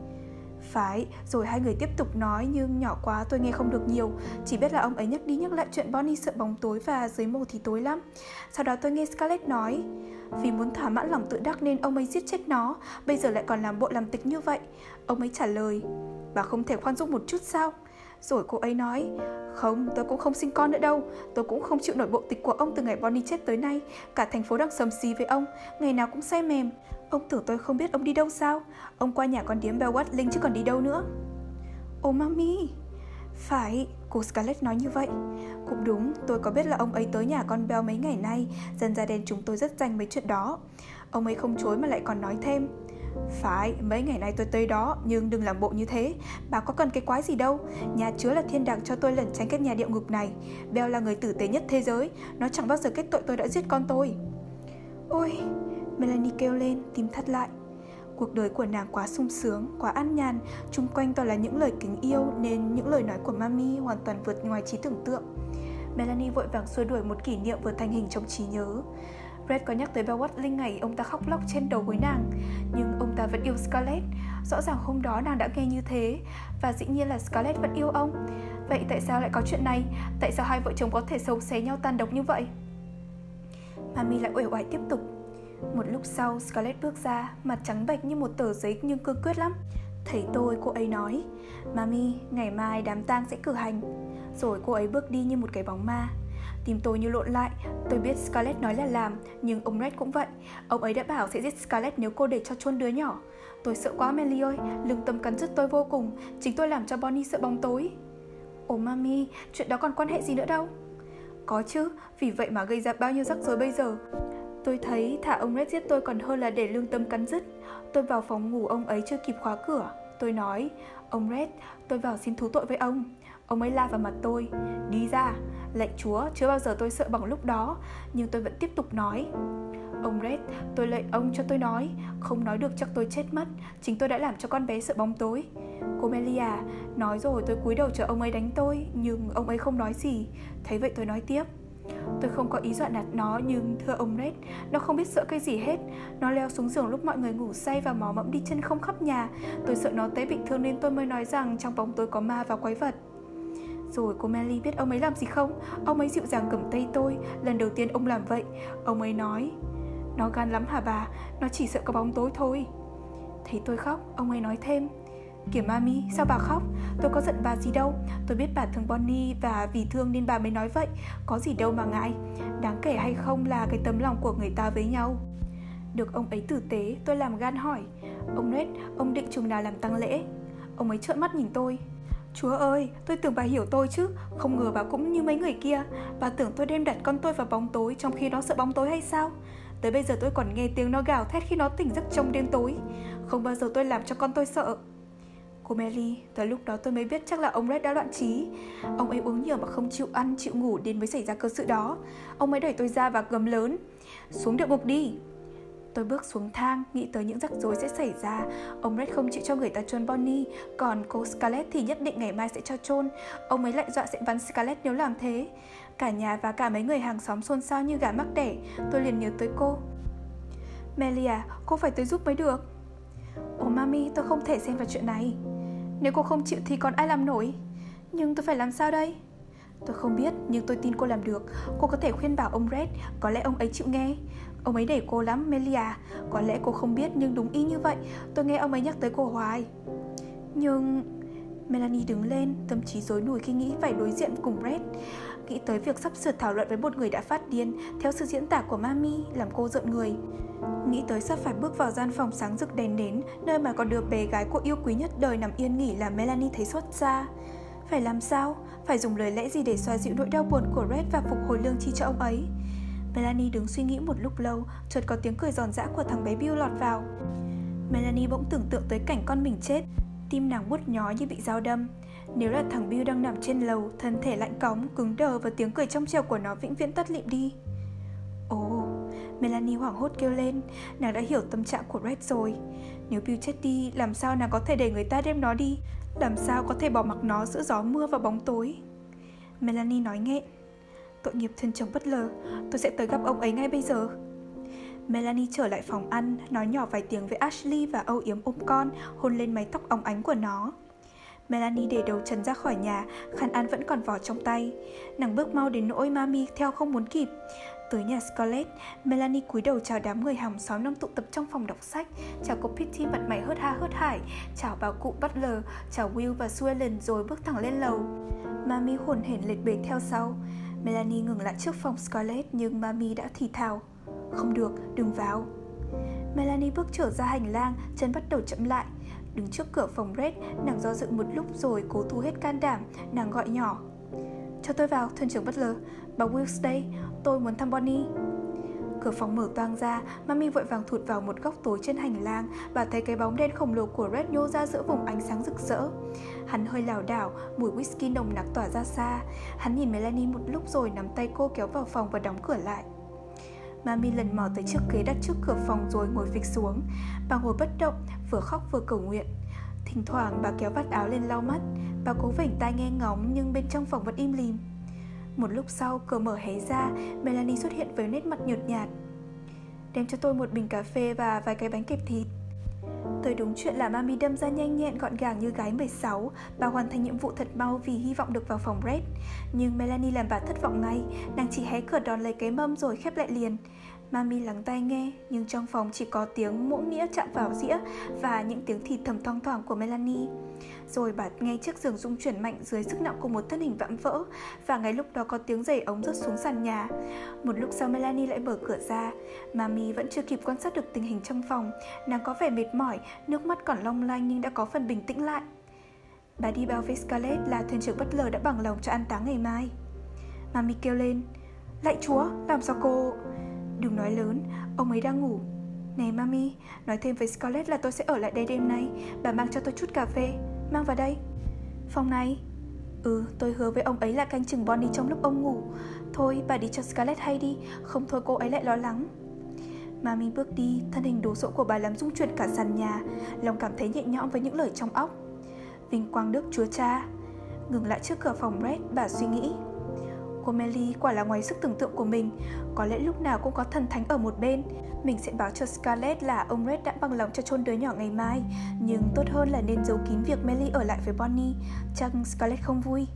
Phải, rồi hai người tiếp tục nói nhưng nhỏ quá tôi nghe không được nhiều. Chỉ biết là ông ấy nhắc đi nhắc lại chuyện Bonnie sợ bóng tối và dưới mồ thì tối lắm. Sau đó tôi nghe Scarlett nói Vì muốn thỏa mãn lòng tự đắc nên ông ấy giết chết nó Bây giờ lại còn làm bộ làm tịch như vậy. Ông ấy trả lời Bà không thể khoan dung một chút sao? Rồi cô ấy nói Không, tôi cũng không sinh con nữa đâu. Tôi cũng không chịu nổi bộ tịch của ông từ ngày Bonnie chết tới nay. Cả thành phố đang sầm xì với ông. Ngày nào cũng say mềm. Ông tưởng tôi không biết ông đi đâu sao? Ông qua nhà con điếm Bell Linh chứ còn đi đâu nữa? Ô oh, mami. Phải, cô Scarlett nói như vậy. Cũng đúng, tôi có biết là ông ấy tới nhà con Bell mấy ngày nay. Dân gia đen chúng tôi rất dành mấy chuyện đó. Ông ấy không chối mà lại còn nói thêm. Phải, mấy ngày nay tôi tới đó, nhưng đừng làm bộ như thế. Bà có cần cái quái gì đâu. Nhà chứa là thiên đàng cho tôi lẩn tránh cái nhà địa ngục này. Bèo là người tử tế nhất thế giới. Nó chẳng bao giờ kết tội tôi đã giết con tôi. Ôi, Melanie kêu lên, tim thắt lại. Cuộc đời của nàng quá sung sướng, quá an nhàn, chung quanh toàn là những lời kính yêu nên những lời nói của Mami hoàn toàn vượt ngoài trí tưởng tượng. Melanie vội vàng xua đuổi một kỷ niệm vừa thành hình trong trí nhớ. Red có nhắc tới Bell Watling ngày ông ta khóc lóc trên đầu gối nàng. Nhưng ông ta vẫn yêu Scarlett. Rõ ràng hôm đó nàng đã nghe như thế Và dĩ nhiên là Scarlett vẫn yêu ông. Vậy tại sao lại có chuyện này? Tại sao hai vợ chồng có thể xấu xé nhau tan độc như vậy? Mami lại uể oải tiếp tục. Một lúc sau Scarlett bước ra Mặt trắng bệch như một tờ giấy nhưng cương quyết lắm. Thấy tôi cô ấy nói Mami, ngày mai đám tang sẽ cử hành. Rồi cô ấy bước đi như một cái bóng ma. Tim tôi như lộn lại, tôi biết Scarlett nói là làm, nhưng ông Red cũng vậy. Ông ấy đã bảo sẽ giết Scarlett nếu cô để cho chôn đứa nhỏ. Tôi sợ quá Melly ơi, lương tâm cắn rứt tôi vô cùng, chính tôi làm cho Bonnie sợ bóng tối. Ồ mami, chuyện đó còn quan hệ gì nữa đâu? Có chứ, vì vậy mà gây ra bao nhiêu rắc rối bây giờ. Tôi thấy thả ông Red giết tôi còn hơn là để lương tâm cắn rứt. Tôi vào phòng ngủ ông ấy chưa kịp khóa cửa. Tôi nói, ông Red, tôi vào xin thú tội với ông. Ông ấy la vào mặt tôi, đi ra, lệnh Chúa, chưa bao giờ tôi sợ bằng lúc đó, nhưng tôi vẫn tiếp tục nói. Ông Red, tôi lệnh ông cho tôi nói, không nói được chắc tôi chết mất, chính tôi đã làm cho con bé sợ bóng tối. Cô Melia, nói rồi tôi cúi đầu chờ ông ấy đánh tôi, nhưng ông ấy không nói gì. Thấy vậy tôi nói tiếp. Tôi không có ý dọa nạt nó nhưng thưa ông Red, nó không biết sợ cái gì hết. Nó leo xuống giường lúc mọi người ngủ say và mò mẫm đi chân không khắp nhà. Tôi sợ nó té bị thương nên tôi mới nói rằng trong bóng tối có ma và quái vật. Rồi cô Melly biết ông ấy làm gì không? Ông ấy dịu dàng cầm tay tôi Lần đầu tiên ông làm vậy Ông ấy nói Nó gan lắm hả bà? Nó chỉ sợ có bóng tối thôi Thấy tôi khóc, ông ấy nói thêm Kiểu mami, sao bà khóc? Tôi có giận bà gì đâu Tôi biết bà thương Bonnie và vì thương nên bà mới nói vậy Có gì đâu mà ngại Đáng kể hay không là cái tấm lòng của người ta với nhau Được ông ấy tử tế, tôi làm gan hỏi Ông Red, ông định chừng nào làm tăng lễ? Ông ấy trợn mắt nhìn tôi Chúa ơi, tôi tưởng bà hiểu tôi chứ. Không ngờ bà cũng như mấy người kia. Bà tưởng tôi đem đặt con tôi vào bóng tối Trong khi nó sợ bóng tối hay sao? Tới bây giờ tôi còn nghe tiếng nó gào thét khi nó tỉnh giấc trong đêm tối. Không bao giờ tôi làm cho con tôi sợ. Cô Melly, tới lúc đó tôi mới biết chắc là ông Red đã loạn trí. Ông ấy uống nhiều mà không chịu ăn, chịu ngủ đến mới xảy ra cơ sự đó. Ông ấy đẩy tôi ra và gầm lớn. Xuống địa ngục đi. Tôi bước xuống thang, nghĩ tới những rắc rối sẽ xảy ra. Ông Red không chịu cho người ta chôn Bonnie, còn cô Scarlett thì nhất định ngày mai sẽ cho chôn. Ông ấy lại dọa sẽ bắn Scarlett nếu làm thế. Cả nhà và cả mấy người hàng xóm xôn xao như gà mắc đẻ. Tôi liền nhớ tới cô. Melia, cô phải tới giúp mới được. Ồ mami, tôi không thể xem vào chuyện này. Nếu cô không chịu thì còn ai làm nổi? Nhưng tôi phải làm sao đây? Tôi không biết, nhưng tôi tin cô làm được. Cô có thể khuyên bảo ông Red, có lẽ ông ấy chịu nghe. Ông ấy đẩy cô lắm, Melia. Có lẽ cô không biết nhưng đúng y như vậy. Tôi nghe ông ấy nhắc tới cô hoài. Nhưng... Melanie đứng lên, tâm trí rối nùi khi nghĩ phải đối diện cùng Brett. Nghĩ tới việc sắp sửa thảo luận với một người đã phát điên theo sự diễn tả của Mami làm cô giận người. Nghĩ tới sắp phải bước vào gian phòng sáng rực đèn nến, nơi mà còn đứa bé gái cô yêu quý nhất đời nằm yên nghỉ là Melanie thấy xót xa. Phải làm sao? Phải dùng lời lẽ gì để xoa dịu nỗi đau buồn của Red và phục hồi lương chi cho ông ấy? Melanie đứng suy nghĩ một lúc lâu, chợt có tiếng cười giòn giã của thằng bé Bill lọt vào. Melanie bỗng tưởng tượng tới cảnh con mình chết, tim nàng bút nhói như bị dao đâm. Nếu là thằng Bill đang nằm trên lầu, thân thể lạnh cóng, cứng đờ và tiếng cười trong trèo của nó vĩnh viễn tắt lịm đi. Ồ, Melanie hoảng hốt kêu lên, nàng đã hiểu tâm trạng của Red rồi. Nếu Bill chết đi, làm sao nàng có thể để người ta đem nó đi? Làm sao có thể bỏ mặc nó giữa gió mưa và bóng tối? Melanie nói nghẹn. Tội nghiệp thân chồng bất lờ Tôi sẽ tới gặp ông ấy ngay bây giờ. Melanie trở lại phòng ăn Nói nhỏ vài tiếng với Ashley và âu yếm ôm con Hôn lên mái tóc óng ánh của nó. Melanie để đầu trần ra khỏi nhà Khăn ăn vẫn còn vỏ trong tay. Nàng bước mau đến nỗi Mami theo không muốn kịp. Tới nhà Scarlett, Melanie cúi đầu chào đám người hàng xóm đang tụ tập trong phòng đọc sách. Chào cô Pitty mặt mày hớt ha hớt hải Chào bà cụ Butler, chào Will và Suellen rồi bước thẳng lên lầu. Mami hồn hển lệch bề theo sau. Melanie ngừng lại trước phòng Scarlett nhưng Mami đã thì thào. Không được, đừng vào. Melanie bước trở ra hành lang, chân bắt đầu chậm lại. Đứng trước cửa phòng Red, nàng do dự một lúc rồi cố thu hết can đảm, nàng gọi nhỏ. Cho tôi vào, thuyền trưởng Butler Bà Wills đây, tôi muốn thăm Bonnie. Cửa phòng mở toang ra, Mami vội vàng thụt vào một góc tối trên hành lang và thấy cái bóng đen khổng lồ của Red nhô ra giữa vùng ánh sáng rực rỡ. Hắn hơi lảo đảo, mùi whisky nồng nặc tỏa ra xa. Hắn nhìn Melanie một lúc rồi nắm tay cô kéo vào phòng và đóng cửa lại. Mami lần mò tới chiếc ghế đặt trước cửa phòng rồi ngồi phịch xuống. Bà ngồi bất động, vừa khóc vừa cầu nguyện. Thỉnh thoảng bà kéo vắt áo lên lau mắt, bà cố vểnh tai nghe ngóng nhưng bên trong phòng vẫn im lìm. Một lúc sau, cửa mở hé ra, Melanie xuất hiện với nét mặt nhợt nhạt. Đem cho tôi một bình cà phê và vài cái bánh kẹp thịt. Tới đúng chuyện là Mami đâm ra nhanh nhẹn gọn gàng như gái 16 Bà hoàn thành nhiệm vụ thật mau vì hy vọng được vào phòng Red Nhưng Melanie làm bà thất vọng ngay Nàng chỉ hé cửa đón lấy cái mâm rồi khép lại liền Mami lắng tai nghe, nhưng trong phòng chỉ có tiếng muỗng nĩa chạm vào dĩa và những tiếng thịt thầm thong thoảng của Melanie. Rồi bà nghe chiếc giường rung chuyển mạnh dưới sức nặng của một thân hình vạm vỡ và ngay lúc đó có tiếng giày ống rớt xuống sàn nhà. Một lúc sau Melanie lại mở cửa ra. Mami vẫn chưa kịp quan sát được tình hình trong phòng. Nàng có vẻ mệt mỏi, nước mắt còn long lanh nhưng đã có phần bình tĩnh lại. Bà đi báo với Scarlett là thuyền trưởng bất lờ đã bằng lòng cho an táng ngày mai. Mami kêu lên, Lạy chúa, làm sao cô... Đừng nói lớn, ông ấy đang ngủ Này mami, nói thêm với Scarlett là tôi sẽ ở lại đây đêm nay Bà mang cho tôi chút cà phê Mang vào đây. Phòng này. Ừ, tôi hứa với ông ấy là canh chừng Bonnie trong lúc ông ngủ. Thôi, bà đi cho Scarlett hay đi. Không thôi cô ấy lại lo lắng. Mà mình bước đi, thân hình đồ sộ của bà làm rung chuyển cả sàn nhà. Lòng cảm thấy nhẹ nhõm với những lời trong óc. Vinh quang đức chúa cha Ngừng lại trước cửa phòng Red, bà suy nghĩ. Cô Melly quả là ngoài sức tưởng tượng của mình. Có lẽ lúc nào cũng có thần thánh ở một bên. Mình sẽ báo cho Scarlett là ông Red đã bằng lòng cho chôn đứa nhỏ ngày mai. Nhưng tốt hơn là nên giấu kín việc Melly ở lại với Bonnie. Chắc Scarlett không vui.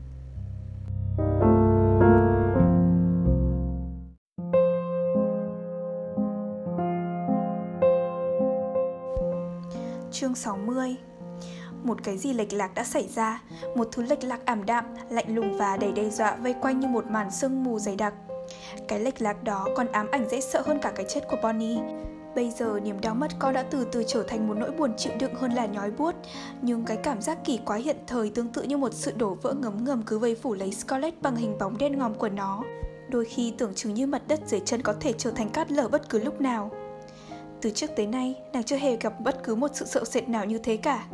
Chương 60 một cái gì lệch lạc đã xảy ra? Một thứ lệch lạc ảm đạm, lạnh lùng và đầy đe dọa vây quanh như một màn sương mù dày đặc cái lệch lạc đó còn ám ảnh dễ sợ hơn cả cái chết của bonnie. Bây giờ niềm đau mất con đã từ từ trở thành một nỗi buồn chịu đựng hơn là nhói buốt. Nhưng cái cảm giác kỳ quái hiện thời tương tự như một sự đổ vỡ ngấm ngầm cứ vây phủ lấy Scarlett bằng hình bóng đen ngòm của nó. Đôi khi tưởng chừng như mặt đất dưới chân có thể trở thành cát lở bất cứ lúc nào. Từ trước tới nay, nàng chưa hề gặp bất cứ một sự sợ sệt nào như thế cả.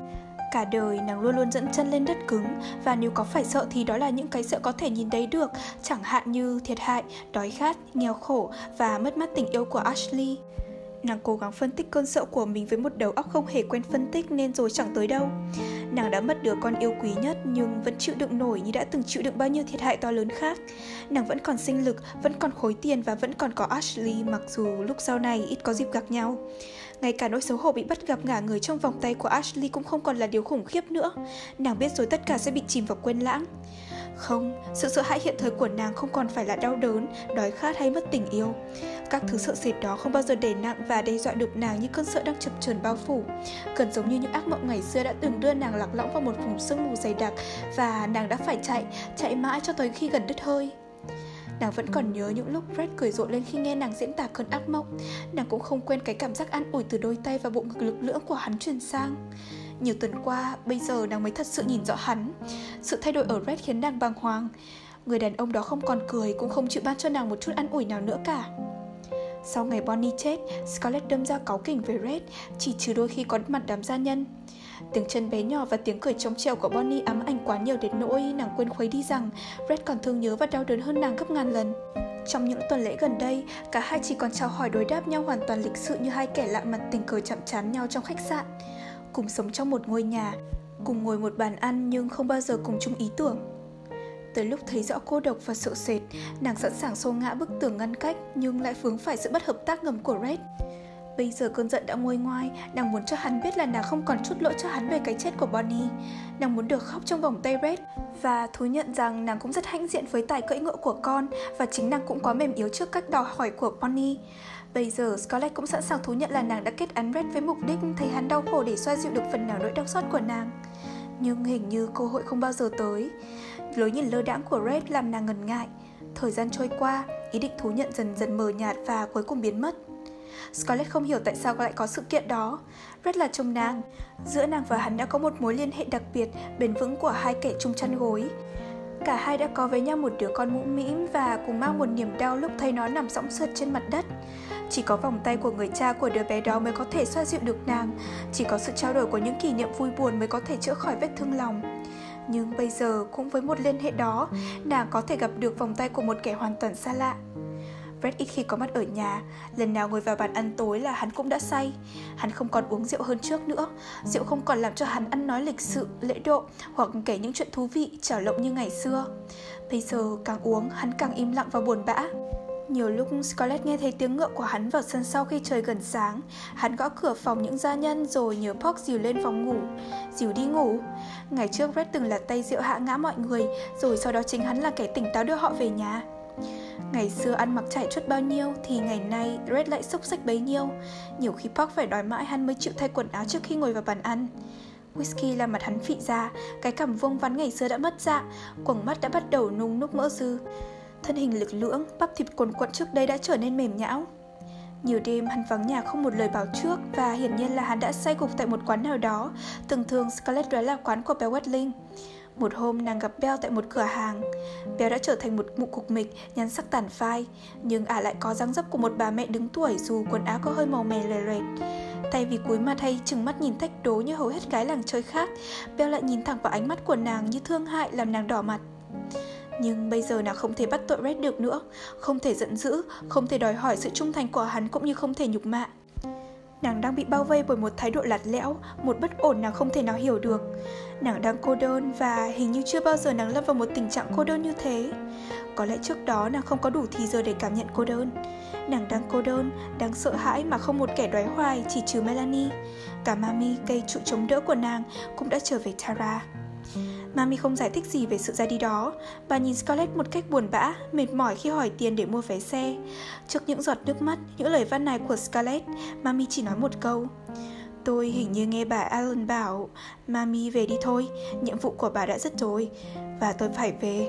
Cả đời nàng luôn luôn dẫn chân lên đất cứng và nếu có phải sợ thì đó là những cái sợ có thể nhìn thấy được, chẳng hạn như thiệt hại, đói khát, nghèo khổ và mất mát tình yêu của Ashley. Nàng cố gắng phân tích cơn sợ của mình với một đầu óc không hề quen phân tích nên rồi chẳng tới đâu. Nàng đã mất đứa con yêu quý nhất nhưng vẫn chịu đựng nổi như đã từng chịu đựng bao nhiêu thiệt hại to lớn khác. Nàng vẫn còn sinh lực, vẫn còn khối tiền và vẫn còn có Ashley mặc dù lúc sau này ít có dịp gặp nhau. Ngay cả nỗi xấu hổ bị bắt gặp ngả người trong vòng tay của Ashley cũng không còn là điều khủng khiếp nữa. Nàng biết rồi tất cả sẽ bị chìm vào quên lãng. Không, sự sợ hãi hiện thời của nàng không còn phải là đau đớn, đói khát hay mất tình yêu. Các thứ sợ sệt đó không bao giờ đè nặng và đe dọa được nàng như cơn sợ đang chập chờn bao phủ. Gần giống như những ác mộng ngày xưa đã từng đưa nàng lạc lõng vào một vùng sương mù dày đặc và nàng đã phải chạy, chạy mãi cho tới khi gần đứt hơi. Nàng vẫn còn nhớ những lúc Fred cười rộ lên khi nghe nàng diễn tả cơn ác mộng. Nàng cũng không quên cái cảm giác an ủi từ đôi tay và bộ ngực lực lưỡng của hắn truyền sang. Nhiều tuần qua, bây giờ nàng mới thật sự nhìn rõ hắn. Sự thay đổi ở Red khiến nàng bàng hoàng. Người đàn ông đó không còn cười cũng không chịu ban cho nàng một chút an ủi nào nữa cả. Sau ngày Bonnie chết, Scarlett đâm ra cáu kỉnh về Red, chỉ trừ đôi khi có mặt đám gia nhân. Tiếng chân bé nhỏ và tiếng cười trong trèo của Bonnie ám ảnh quá nhiều đến nỗi nàng quên khuấy đi rằng Red còn thương nhớ và đau đớn hơn nàng gấp ngàn lần. Trong những tuần lễ gần đây, cả hai chỉ còn chào hỏi đối đáp nhau hoàn toàn lịch sự như hai kẻ lạ mặt tình cờ chạm trán nhau trong khách sạn. Cùng sống trong một ngôi nhà, cùng ngồi một bàn ăn nhưng không bao giờ cùng chung ý tưởng. Tới lúc thấy rõ cô độc và sợ sệt, nàng sẵn sàng xô ngã bức tường ngăn cách nhưng lại vướng phải sự bất hợp tác ngầm của Red. Bây giờ cơn giận đã nguôi ngoai, nàng muốn cho hắn biết là nàng không còn chút lỗi cho hắn về cái chết của Bonnie. Nàng muốn được khóc trong vòng tay Red và thú nhận rằng nàng cũng rất hãnh diện với tài cưỡi ngựa của con và chính nàng cũng có mềm yếu trước cách đòi hỏi của Bonnie. Bây giờ Scarlett cũng sẵn sàng thú nhận là nàng đã kết án Red với mục đích thấy hắn đau khổ để xoa dịu được phần nào nỗi đau xót của nàng. Nhưng hình như cơ hội không bao giờ tới. Lối nhìn lơ đãng của Red làm nàng ngần ngại. Thời gian trôi qua, ý định thú nhận dần dần mờ nhạt và cuối cùng biến mất. Scarlett không hiểu tại sao lại có sự kiện đó. rất là trông nàng. Giữa nàng và hắn đã có một mối liên hệ đặc biệt, bền vững của hai kẻ chung chăn gối. Cả hai đã có với nhau một đứa con mũm mĩm và cùng mang một niềm đau lúc thấy nó nằm sõng sượt trên mặt đất. Chỉ có vòng tay của người cha của đứa bé đó mới có thể xoa dịu được nàng, chỉ có sự trao đổi của những kỷ niệm vui buồn mới có thể chữa khỏi vết thương lòng. Nhưng bây giờ cũng với một liên hệ đó, nàng có thể gặp được vòng tay của một kẻ hoàn toàn xa lạ. Brett ít khi có mặt ở nhà, lần nào ngồi vào bàn ăn tối là hắn cũng đã say. Hắn không còn uống rượu hơn trước nữa, rượu không còn làm cho hắn ăn nói lịch sự, lễ độ hoặc kể những chuyện thú vị, trảo lộng như ngày xưa. Bây giờ càng uống, hắn càng im lặng và buồn bã. Nhiều lúc Scarlett nghe thấy tiếng ngựa của hắn vào sân sau khi trời gần sáng Hắn gõ cửa phòng những gia nhân rồi nhớ Pork dìu lên phòng ngủ Dìu đi ngủ Ngày trước Red từng là tay rượu hạ ngã mọi người Rồi sau đó chính hắn là kẻ tỉnh táo đưa họ về nhà Ngày xưa ăn mặc chảy chút bao nhiêu thì ngày nay Red lại xúc xích bấy nhiêu. Nhiều khi Park phải đói mãi hắn mới chịu thay quần áo trước khi ngồi vào bàn ăn. Whisky làm mặt hắn phị ra, cái cảm vuông vắn ngày xưa đã mất dạ, quầng mắt đã bắt đầu nung núc mỡ dư. Thân hình lực lưỡng, bắp thịt cuồn cuộn trước đây đã trở nên mềm nhão. Nhiều đêm hắn vắng nhà không một lời báo trước và hiển nhiên là hắn đã say gục tại một quán nào đó, thường thường Scarlett đoán là quán của bé Wetling. Một hôm nàng gặp Bell tại một cửa hàng. Bell đã trở thành một mụ cục mịch Nhắn sắc tàn phai, Nhưng ả lại có dáng dấp của một bà mẹ đứng tuổi Dù quần áo có hơi màu mè lè loẹt. Thay vì cúi mặt hay chừng mắt nhìn thách đố như hầu hết gái làng chơi khác Bell lại nhìn thẳng vào ánh mắt của nàng như thương hại làm nàng đỏ mặt. Nhưng bây giờ nàng không thể bắt tội Red được nữa, Không thể giận dữ, Không thể đòi hỏi sự trung thành của hắn Cũng như không thể nhục mạ. Nàng đang bị bao vây bởi một thái độ lạt lẽo, một bất ổn nàng không thể nào hiểu được. Nàng đang cô đơn và hình như chưa bao giờ nàng lâm vào một tình trạng cô đơn như thế. Có lẽ trước đó nàng không có đủ thì giờ để cảm nhận cô đơn. Nàng đang cô đơn, đang sợ hãi mà không một kẻ đoái hoài chỉ trừ Melanie. Cả Mami, cây trụ chống đỡ của nàng, cũng đã trở về Tara. Mami không giải thích gì về sự ra đi đó. Bà nhìn Scarlett một cách buồn bã, mệt mỏi khi hỏi tiền để mua vé xe. Trước những giọt nước mắt, những lời văn này của Scarlett, Mami chỉ nói một câu. Tôi hình như nghe bà Allen bảo Mami về đi thôi, nhiệm vụ của bà đã rất rồi Và tôi phải về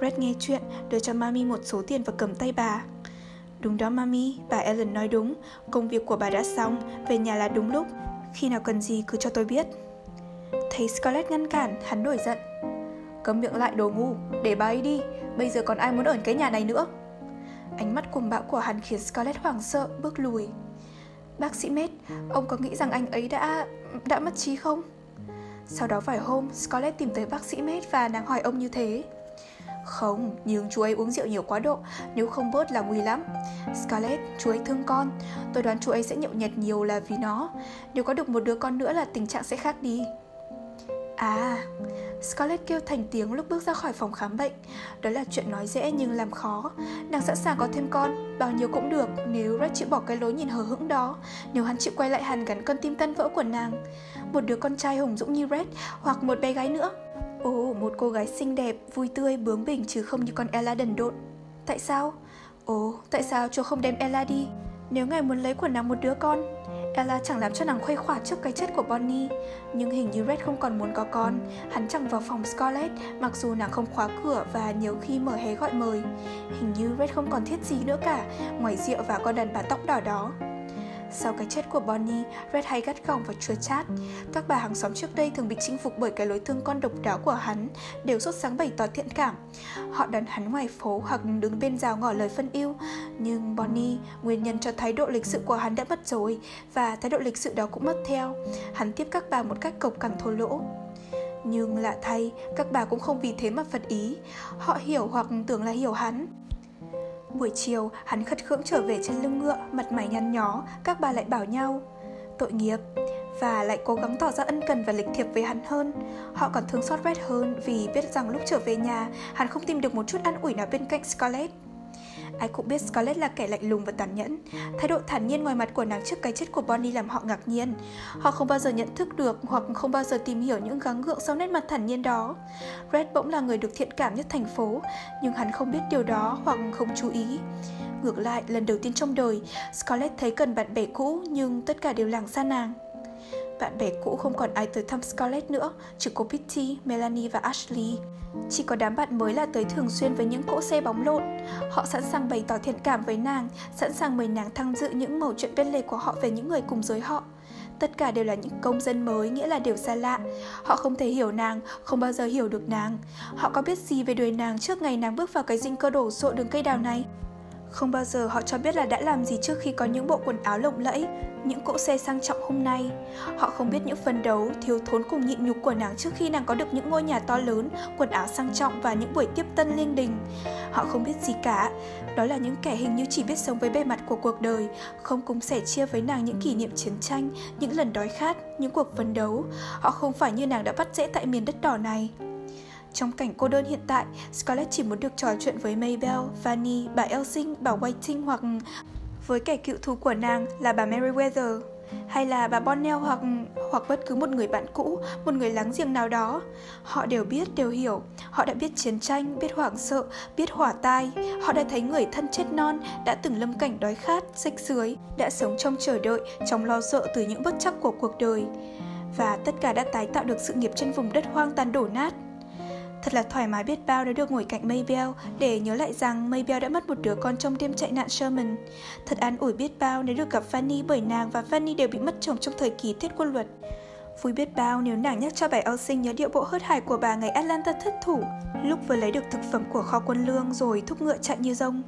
Red nghe chuyện, đưa cho Mami một số tiền và cầm tay bà Đúng đó Mami, bà Ellen nói đúng Công việc của bà đã xong, về nhà là đúng lúc Khi nào cần gì cứ cho tôi biết Thấy Scarlett ngăn cản, hắn nổi giận Cấm miệng lại đồ ngu, để bà ấy đi Bây giờ còn ai muốn ở cái nhà này nữa Ánh mắt cuồng bạo của hắn khiến Scarlett hoảng sợ, bước lùi Bác sĩ Med, ông có nghĩ rằng anh ấy đã... đã mất trí không? Sau đó vài hôm, Scarlett tìm tới bác sĩ Med và nàng hỏi ông như thế không, nhưng chú ấy uống rượu nhiều quá độ, nếu không bớt là nguy lắm. Scarlett, chú ấy thương con, tôi đoán chú ấy sẽ nhậu nhẹt nhiều là vì nó. Nếu có được một đứa con nữa là tình trạng sẽ khác đi. À, Scarlett kêu thành tiếng lúc bước ra khỏi phòng khám bệnh. Đó là chuyện nói dễ nhưng làm khó. Nàng sẵn sàng có thêm con, bao nhiêu cũng được Nếu Red chịu bỏ cái lối nhìn hờ hững đó Nếu hắn chịu quay lại hàn gắn con tim tân vỡ của nàng. Một đứa con trai hùng dũng như Red Hoặc một bé gái nữa. Ồ, một cô gái xinh đẹp, vui tươi, bướng bỉnh Chứ không như con Ella đần độn. Tại sao? Ồ, tại sao chú không đem Ella đi? Nếu ngài muốn lấy của nàng một đứa con Ella chẳng làm cho nàng khuây khỏa trước cái chết của Bonnie, Nhưng hình như Red không còn muốn có con. Hắn chẳng vào phòng Scarlett, Mặc dù nàng không khóa cửa và nhiều khi mở hé gọi mời. Hình như Red không còn thiết gì nữa cả, Ngoài rượu và con đàn bà tóc đỏ đó sau cái chết của Bonnie, Red hay gắt gỏng và chua chát. Các bà hàng xóm trước đây thường bị chinh phục bởi cái lối thương con độc đáo của hắn, đều sốt sáng bày tỏ thiện cảm. Họ đón hắn ngoài phố hoặc đứng bên rào ngỏ lời phân yêu. Nhưng Bonnie, nguyên nhân cho thái độ lịch sự của hắn đã mất rồi, và thái độ lịch sự đó cũng mất theo. Hắn tiếp các bà một cách cộc cằn thô lỗ. Nhưng lạ thay, các bà cũng không vì thế mà phật ý. Họ hiểu hoặc tưởng là hiểu hắn. Buổi chiều, hắn khất khưỡng trở về trên lưng ngựa, mặt mày nhăn nhó, các bà lại bảo nhau Tội nghiệp, và lại cố gắng tỏ ra ân cần và lịch thiệp với hắn hơn. Họ còn thương xót Red hơn vì biết rằng lúc trở về nhà, hắn không tìm được một chút an ủi nào bên cạnh Scarlett. Ai cũng biết Scarlett là kẻ lạnh lùng và tàn nhẫn. Thái độ thản nhiên ngoài mặt của nàng trước cái chết của Bonnie làm họ ngạc nhiên. Họ không bao giờ nhận thức được hoặc không bao giờ tìm hiểu những gắng gượng sau nét mặt thản nhiên đó. Red bỗng là người được thiện cảm nhất thành phố, nhưng hắn không biết điều đó hoặc không chú ý. Ngược lại, lần đầu tiên trong đời, Scarlett thấy cần bạn bè cũ nhưng tất cả đều lảng xa nàng. Bạn bè cũ không còn ai tới thăm Scarlett nữa, chỉ có Pitty, Melanie và Ashley. Chỉ có đám bạn mới là tới thường xuyên với những cỗ xe bóng lộn. Họ sẵn sàng bày tỏ thiện cảm với nàng, sẵn sàng mời nàng tham dự những mẩu chuyện bên lề của họ về những người cùng giới họ. Tất cả đều là những công dân mới, nghĩa là đều xa lạ. Họ không thể hiểu nàng, không bao giờ hiểu được nàng. Họ có biết gì về đời nàng trước ngày nàng bước vào cái dinh cơ đổ sộ đường cây đào này? Không bao giờ họ cho biết là đã làm gì trước khi có những bộ quần áo lộng lẫy, những cỗ xe sang trọng hôm nay. Họ không biết những phần đấu, thiếu thốn cùng nhịn nhục của nàng trước khi nàng có được những ngôi nhà to lớn, quần áo sang trọng và những buổi tiếp tân liên đình. Họ không biết gì cả. Đó là những kẻ hình như chỉ biết sống với bề mặt của cuộc đời, không cùng sẻ chia với nàng những kỷ niệm chiến tranh, những lần đói khát, những cuộc phấn đấu. Họ không phải như nàng đã bắt dễ tại miền đất đỏ này. Trong cảnh cô đơn hiện tại, Scarlett chỉ muốn được trò chuyện với Maybell, Vanny, bà Elsing, bà Whiting hoặc với kẻ cựu thù của nàng là bà Meriwether hay là bà Bonnell hoặc hoặc bất cứ một người bạn cũ, một người láng giềng nào đó. Họ đều biết, đều hiểu. Họ đã biết chiến tranh, biết hoảng sợ, biết hỏa tai. Họ đã thấy người thân chết non, đã từng lâm cảnh đói khát, rách dưới, đã sống trong chờ đợi, trong lo sợ từ những bất chắc của cuộc đời. Và tất cả đã tái tạo được sự nghiệp trên vùng đất hoang tàn đổ nát. Thật là thoải mái biết bao nếu được ngồi cạnh Maybell để nhớ lại rằng Maybell đã mất một đứa con trong đêm chạy nạn Sherman. Thật an ủi biết bao nếu được gặp Fanny bởi nàng và Fanny đều bị mất chồng trong thời kỳ thiết quân luật. Vui biết bao nếu nàng nhắc cho bà Elsing nhớ điệu bộ hớt hải của bà ngày Atlanta thất thủ, lúc vừa lấy được thực phẩm của kho quân lương rồi thúc ngựa chạy như rông.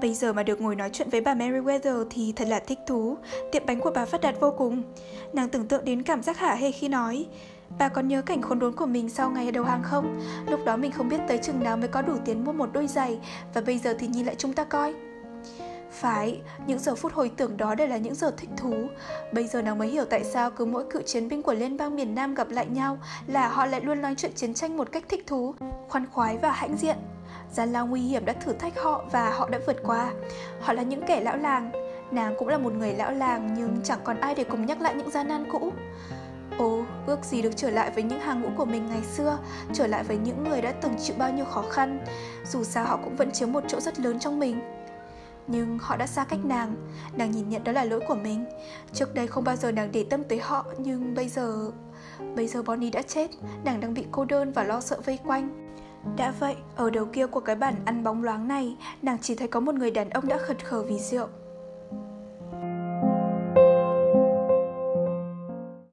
Bây giờ mà được ngồi nói chuyện với bà Meriwether thì thật là thích thú, tiệm bánh của bà phát đạt vô cùng. Nàng tưởng tượng đến cảm giác hả hê khi nói, Bà còn nhớ cảnh khốn đốn của mình sau ngày đầu hàng không? Lúc đó mình không biết tới chừng nào mới có đủ tiền mua một đôi giày Và bây giờ thì nhìn lại chúng ta coi phải, những giờ phút hồi tưởng đó đều là những giờ thích thú. Bây giờ nàng mới hiểu tại sao cứ mỗi cựu chiến binh của liên bang miền Nam gặp lại nhau là họ lại luôn nói chuyện chiến tranh một cách thích thú, khoan khoái và hãnh diện. Gian lao nguy hiểm đã thử thách họ và họ đã vượt qua. Họ là những kẻ lão làng. Nàng cũng là một người lão làng nhưng chẳng còn ai để cùng nhắc lại những gian nan cũ. Ồ, ước gì được trở lại với những hàng ngũ của mình ngày xưa, trở lại với những người đã từng chịu bao nhiêu khó khăn. Dù sao họ cũng vẫn chiếm một chỗ rất lớn trong mình. Nhưng họ đã xa cách nàng, nàng nhìn nhận đó là lỗi của mình. Trước đây không bao giờ nàng để tâm tới họ, nhưng bây giờ... Bây giờ Bonnie đã chết, nàng đang bị cô đơn và lo sợ vây quanh. Đã vậy, ở đầu kia của cái bản ăn bóng loáng này, nàng chỉ thấy có một người đàn ông đã khật khờ vì rượu.